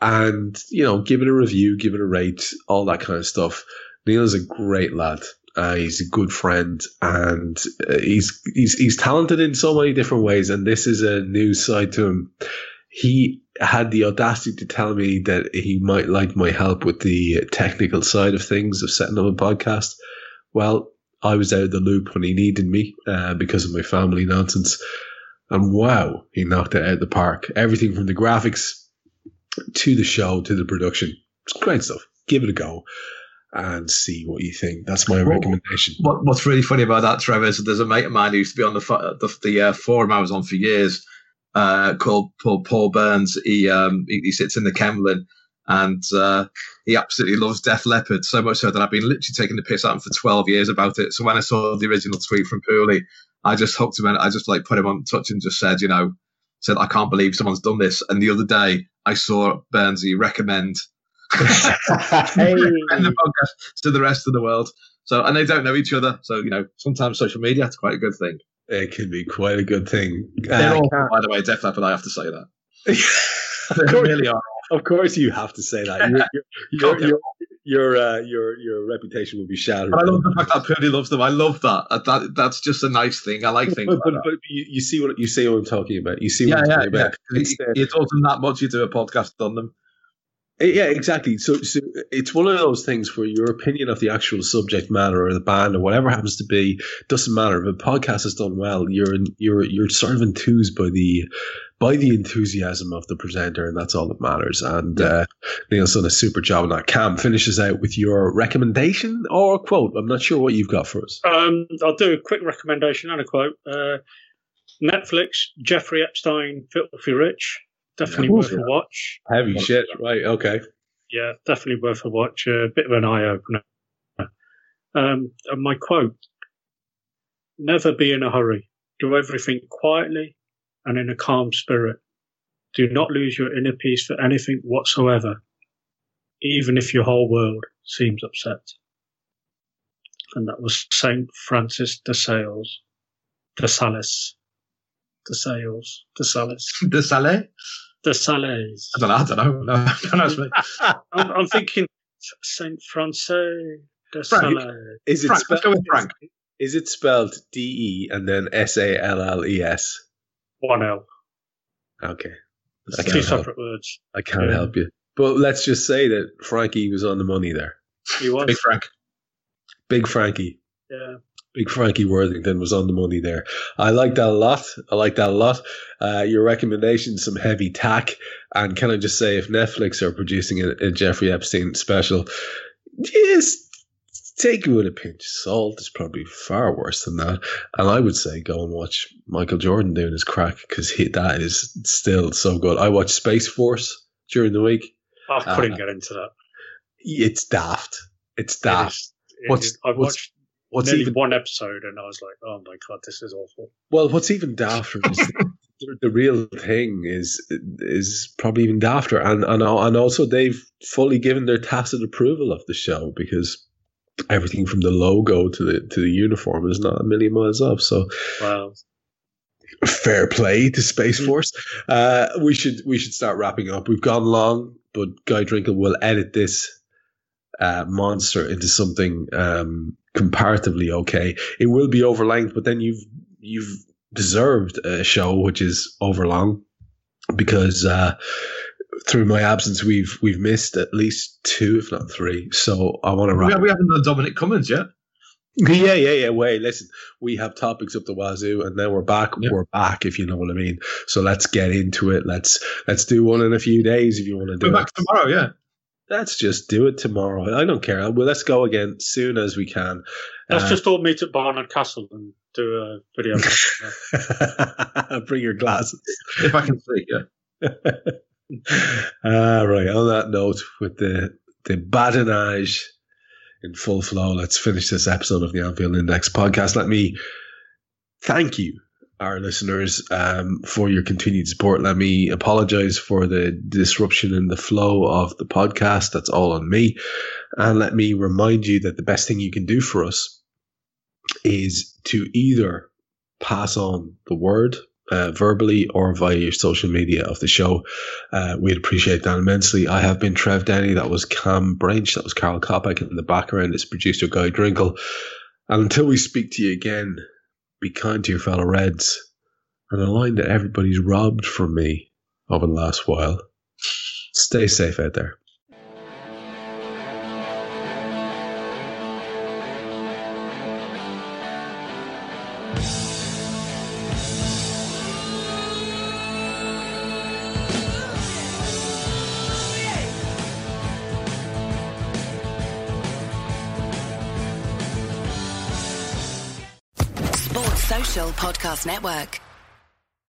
And, you know, give it a review, give it a rate, all that kind of stuff. Neil is a great lad. Uh, he's a good friend and uh, he's, he's, he's talented in so many different ways. And this is a new side to him. He had the audacity to tell me that he might like my help with the technical side of things of setting up a podcast. Well, I was out of the loop when he needed me uh, because of my family nonsense. And wow, he knocked it out of the park. Everything from the graphics to the show to the production. It's great stuff. Give it a go and see what you think. That's my recommendation. What, what's really funny about that, Trevor, is that there's a mate of mine who used to be on the the, the uh, forum I was on for years uh, called Paul, Paul Burns. He, um, he, he sits in the Kemlyn and uh, he absolutely loves Def Leppard so much so that I've been literally taking the piss out of him for 12 years about it. So when I saw the original tweet from Pooley, I just hooked him and I just like put him on touch and just said, you know, said I can't believe someone's done this. And the other day I saw Burnsy recommend, hey. recommend the podcast to the rest of the world. So and they don't know each other. So you know, sometimes social media is quite a good thing. It can be quite a good thing. They're uh, all, by the way, Def Leppard. I have to say that. they really are. Of course, you have to say that. Your your your uh, your, your reputation will be shattered. I love the fact that Purdy loves them. I love that. Uh, that that's just a nice thing. I like things. But, but, like but you, you, see what you see what I'm talking about. You see what yeah, I'm talking yeah, about. Yeah. You, you told them that much. You do a podcast on them. Yeah, exactly. So, so it's one of those things where your opinion of the actual subject matter or the band or whatever happens to be doesn't matter. If a podcast is done well, you're you're you're sort of enthused by the by the enthusiasm of the presenter, and that's all that matters. And yeah. uh, Neil's done a super job on that. Kam finishes out with your recommendation or quote. I'm not sure what you've got for us. Um, I'll do a quick recommendation and a quote. Uh, Netflix, Jeffrey Epstein, Filthy Rich. Definitely worth a watch. Heavy shit, right? Okay. Yeah, definitely worth a watch. A bit of an eye opener. Um, and my quote: "Never be in a hurry. Do everything quietly and in a calm spirit. Do not lose your inner peace for anything whatsoever, even if your whole world seems upset." And that was Saint Francis de Sales, de Sales, de Sales, de Sales, de Sales. De Sales. I don't know. I don't know. No, don't me. I'm, I'm, thinking Saint Francis de Frank, Sales. Is it Frank, spelled, with Frank. Is it spelled D E and then S A L L E S? One L. Okay. Two separate words. I can't yeah. help you. But let's just say that Frankie was on the money there. He was. Big Frank. Big Frankie. Yeah. Big Frankie Worthington was on the money there. I like that a lot. I like that a lot. Uh, your recommendation, some heavy tack. And can I just say, if Netflix are producing a, a Jeffrey Epstein special, just take it with a pinch of salt. It's probably far worse than that. And I would say go and watch Michael Jordan doing his crack because that is still so good. I watched Space Force during the week. I couldn't uh, get into that. It's daft. It's daft. It is, it what's, is, I've what's, watched what's even one episode, and I was like, "Oh my god, this is awful." Well, what's even dafter is the, the, real thing is is probably even dafter, and and and also they've fully given their tacit approval of the show because everything from the logo to the to the uniform is not a million miles off. So, wow. Fair play to Space. Force. Uh, we should we should start wrapping up. We've gone long, but Guy Drinkel will edit this uh, monster into something um, comparatively okay. It will be overlength, but then you've you've deserved a show which is overlong because uh, through my absence we've we've missed at least two, if not three. So I want to wrap. We, haven't done Dominic Cummings yet. Yeah, yeah, yeah. Wait, listen. We have topics up the wazoo, and then we're back. Yeah. We're back, if you know what I mean. So let's get into it. Let's let's do one in a few days if you want to do we're it. back tomorrow. Yeah. Let's just do it tomorrow. I don't care. Well, let's go again soon as we can. Let's uh, just all meet at Barnard Castle and do a video. Bring your glasses. If I can see, yeah. ah, right. On that note, with the the badinage in full flow, let's finish this episode of the Anfield Index podcast. Let me thank you our listeners um, for your continued support. Let me apologize for the disruption in the flow of the podcast. That's all on me. And let me remind you that the best thing you can do for us is to either pass on the word uh, verbally or via your social media of the show. Uh, we'd appreciate that immensely. I have been Trev Downey. That was Kam Brainch. That was Karl Coppack in the background. It's producer Guy Drinkel. And until we speak to you again, be kind to your fellow Reds. And a line that everybody's robbed from me over the last while. Stay safe out there. Network.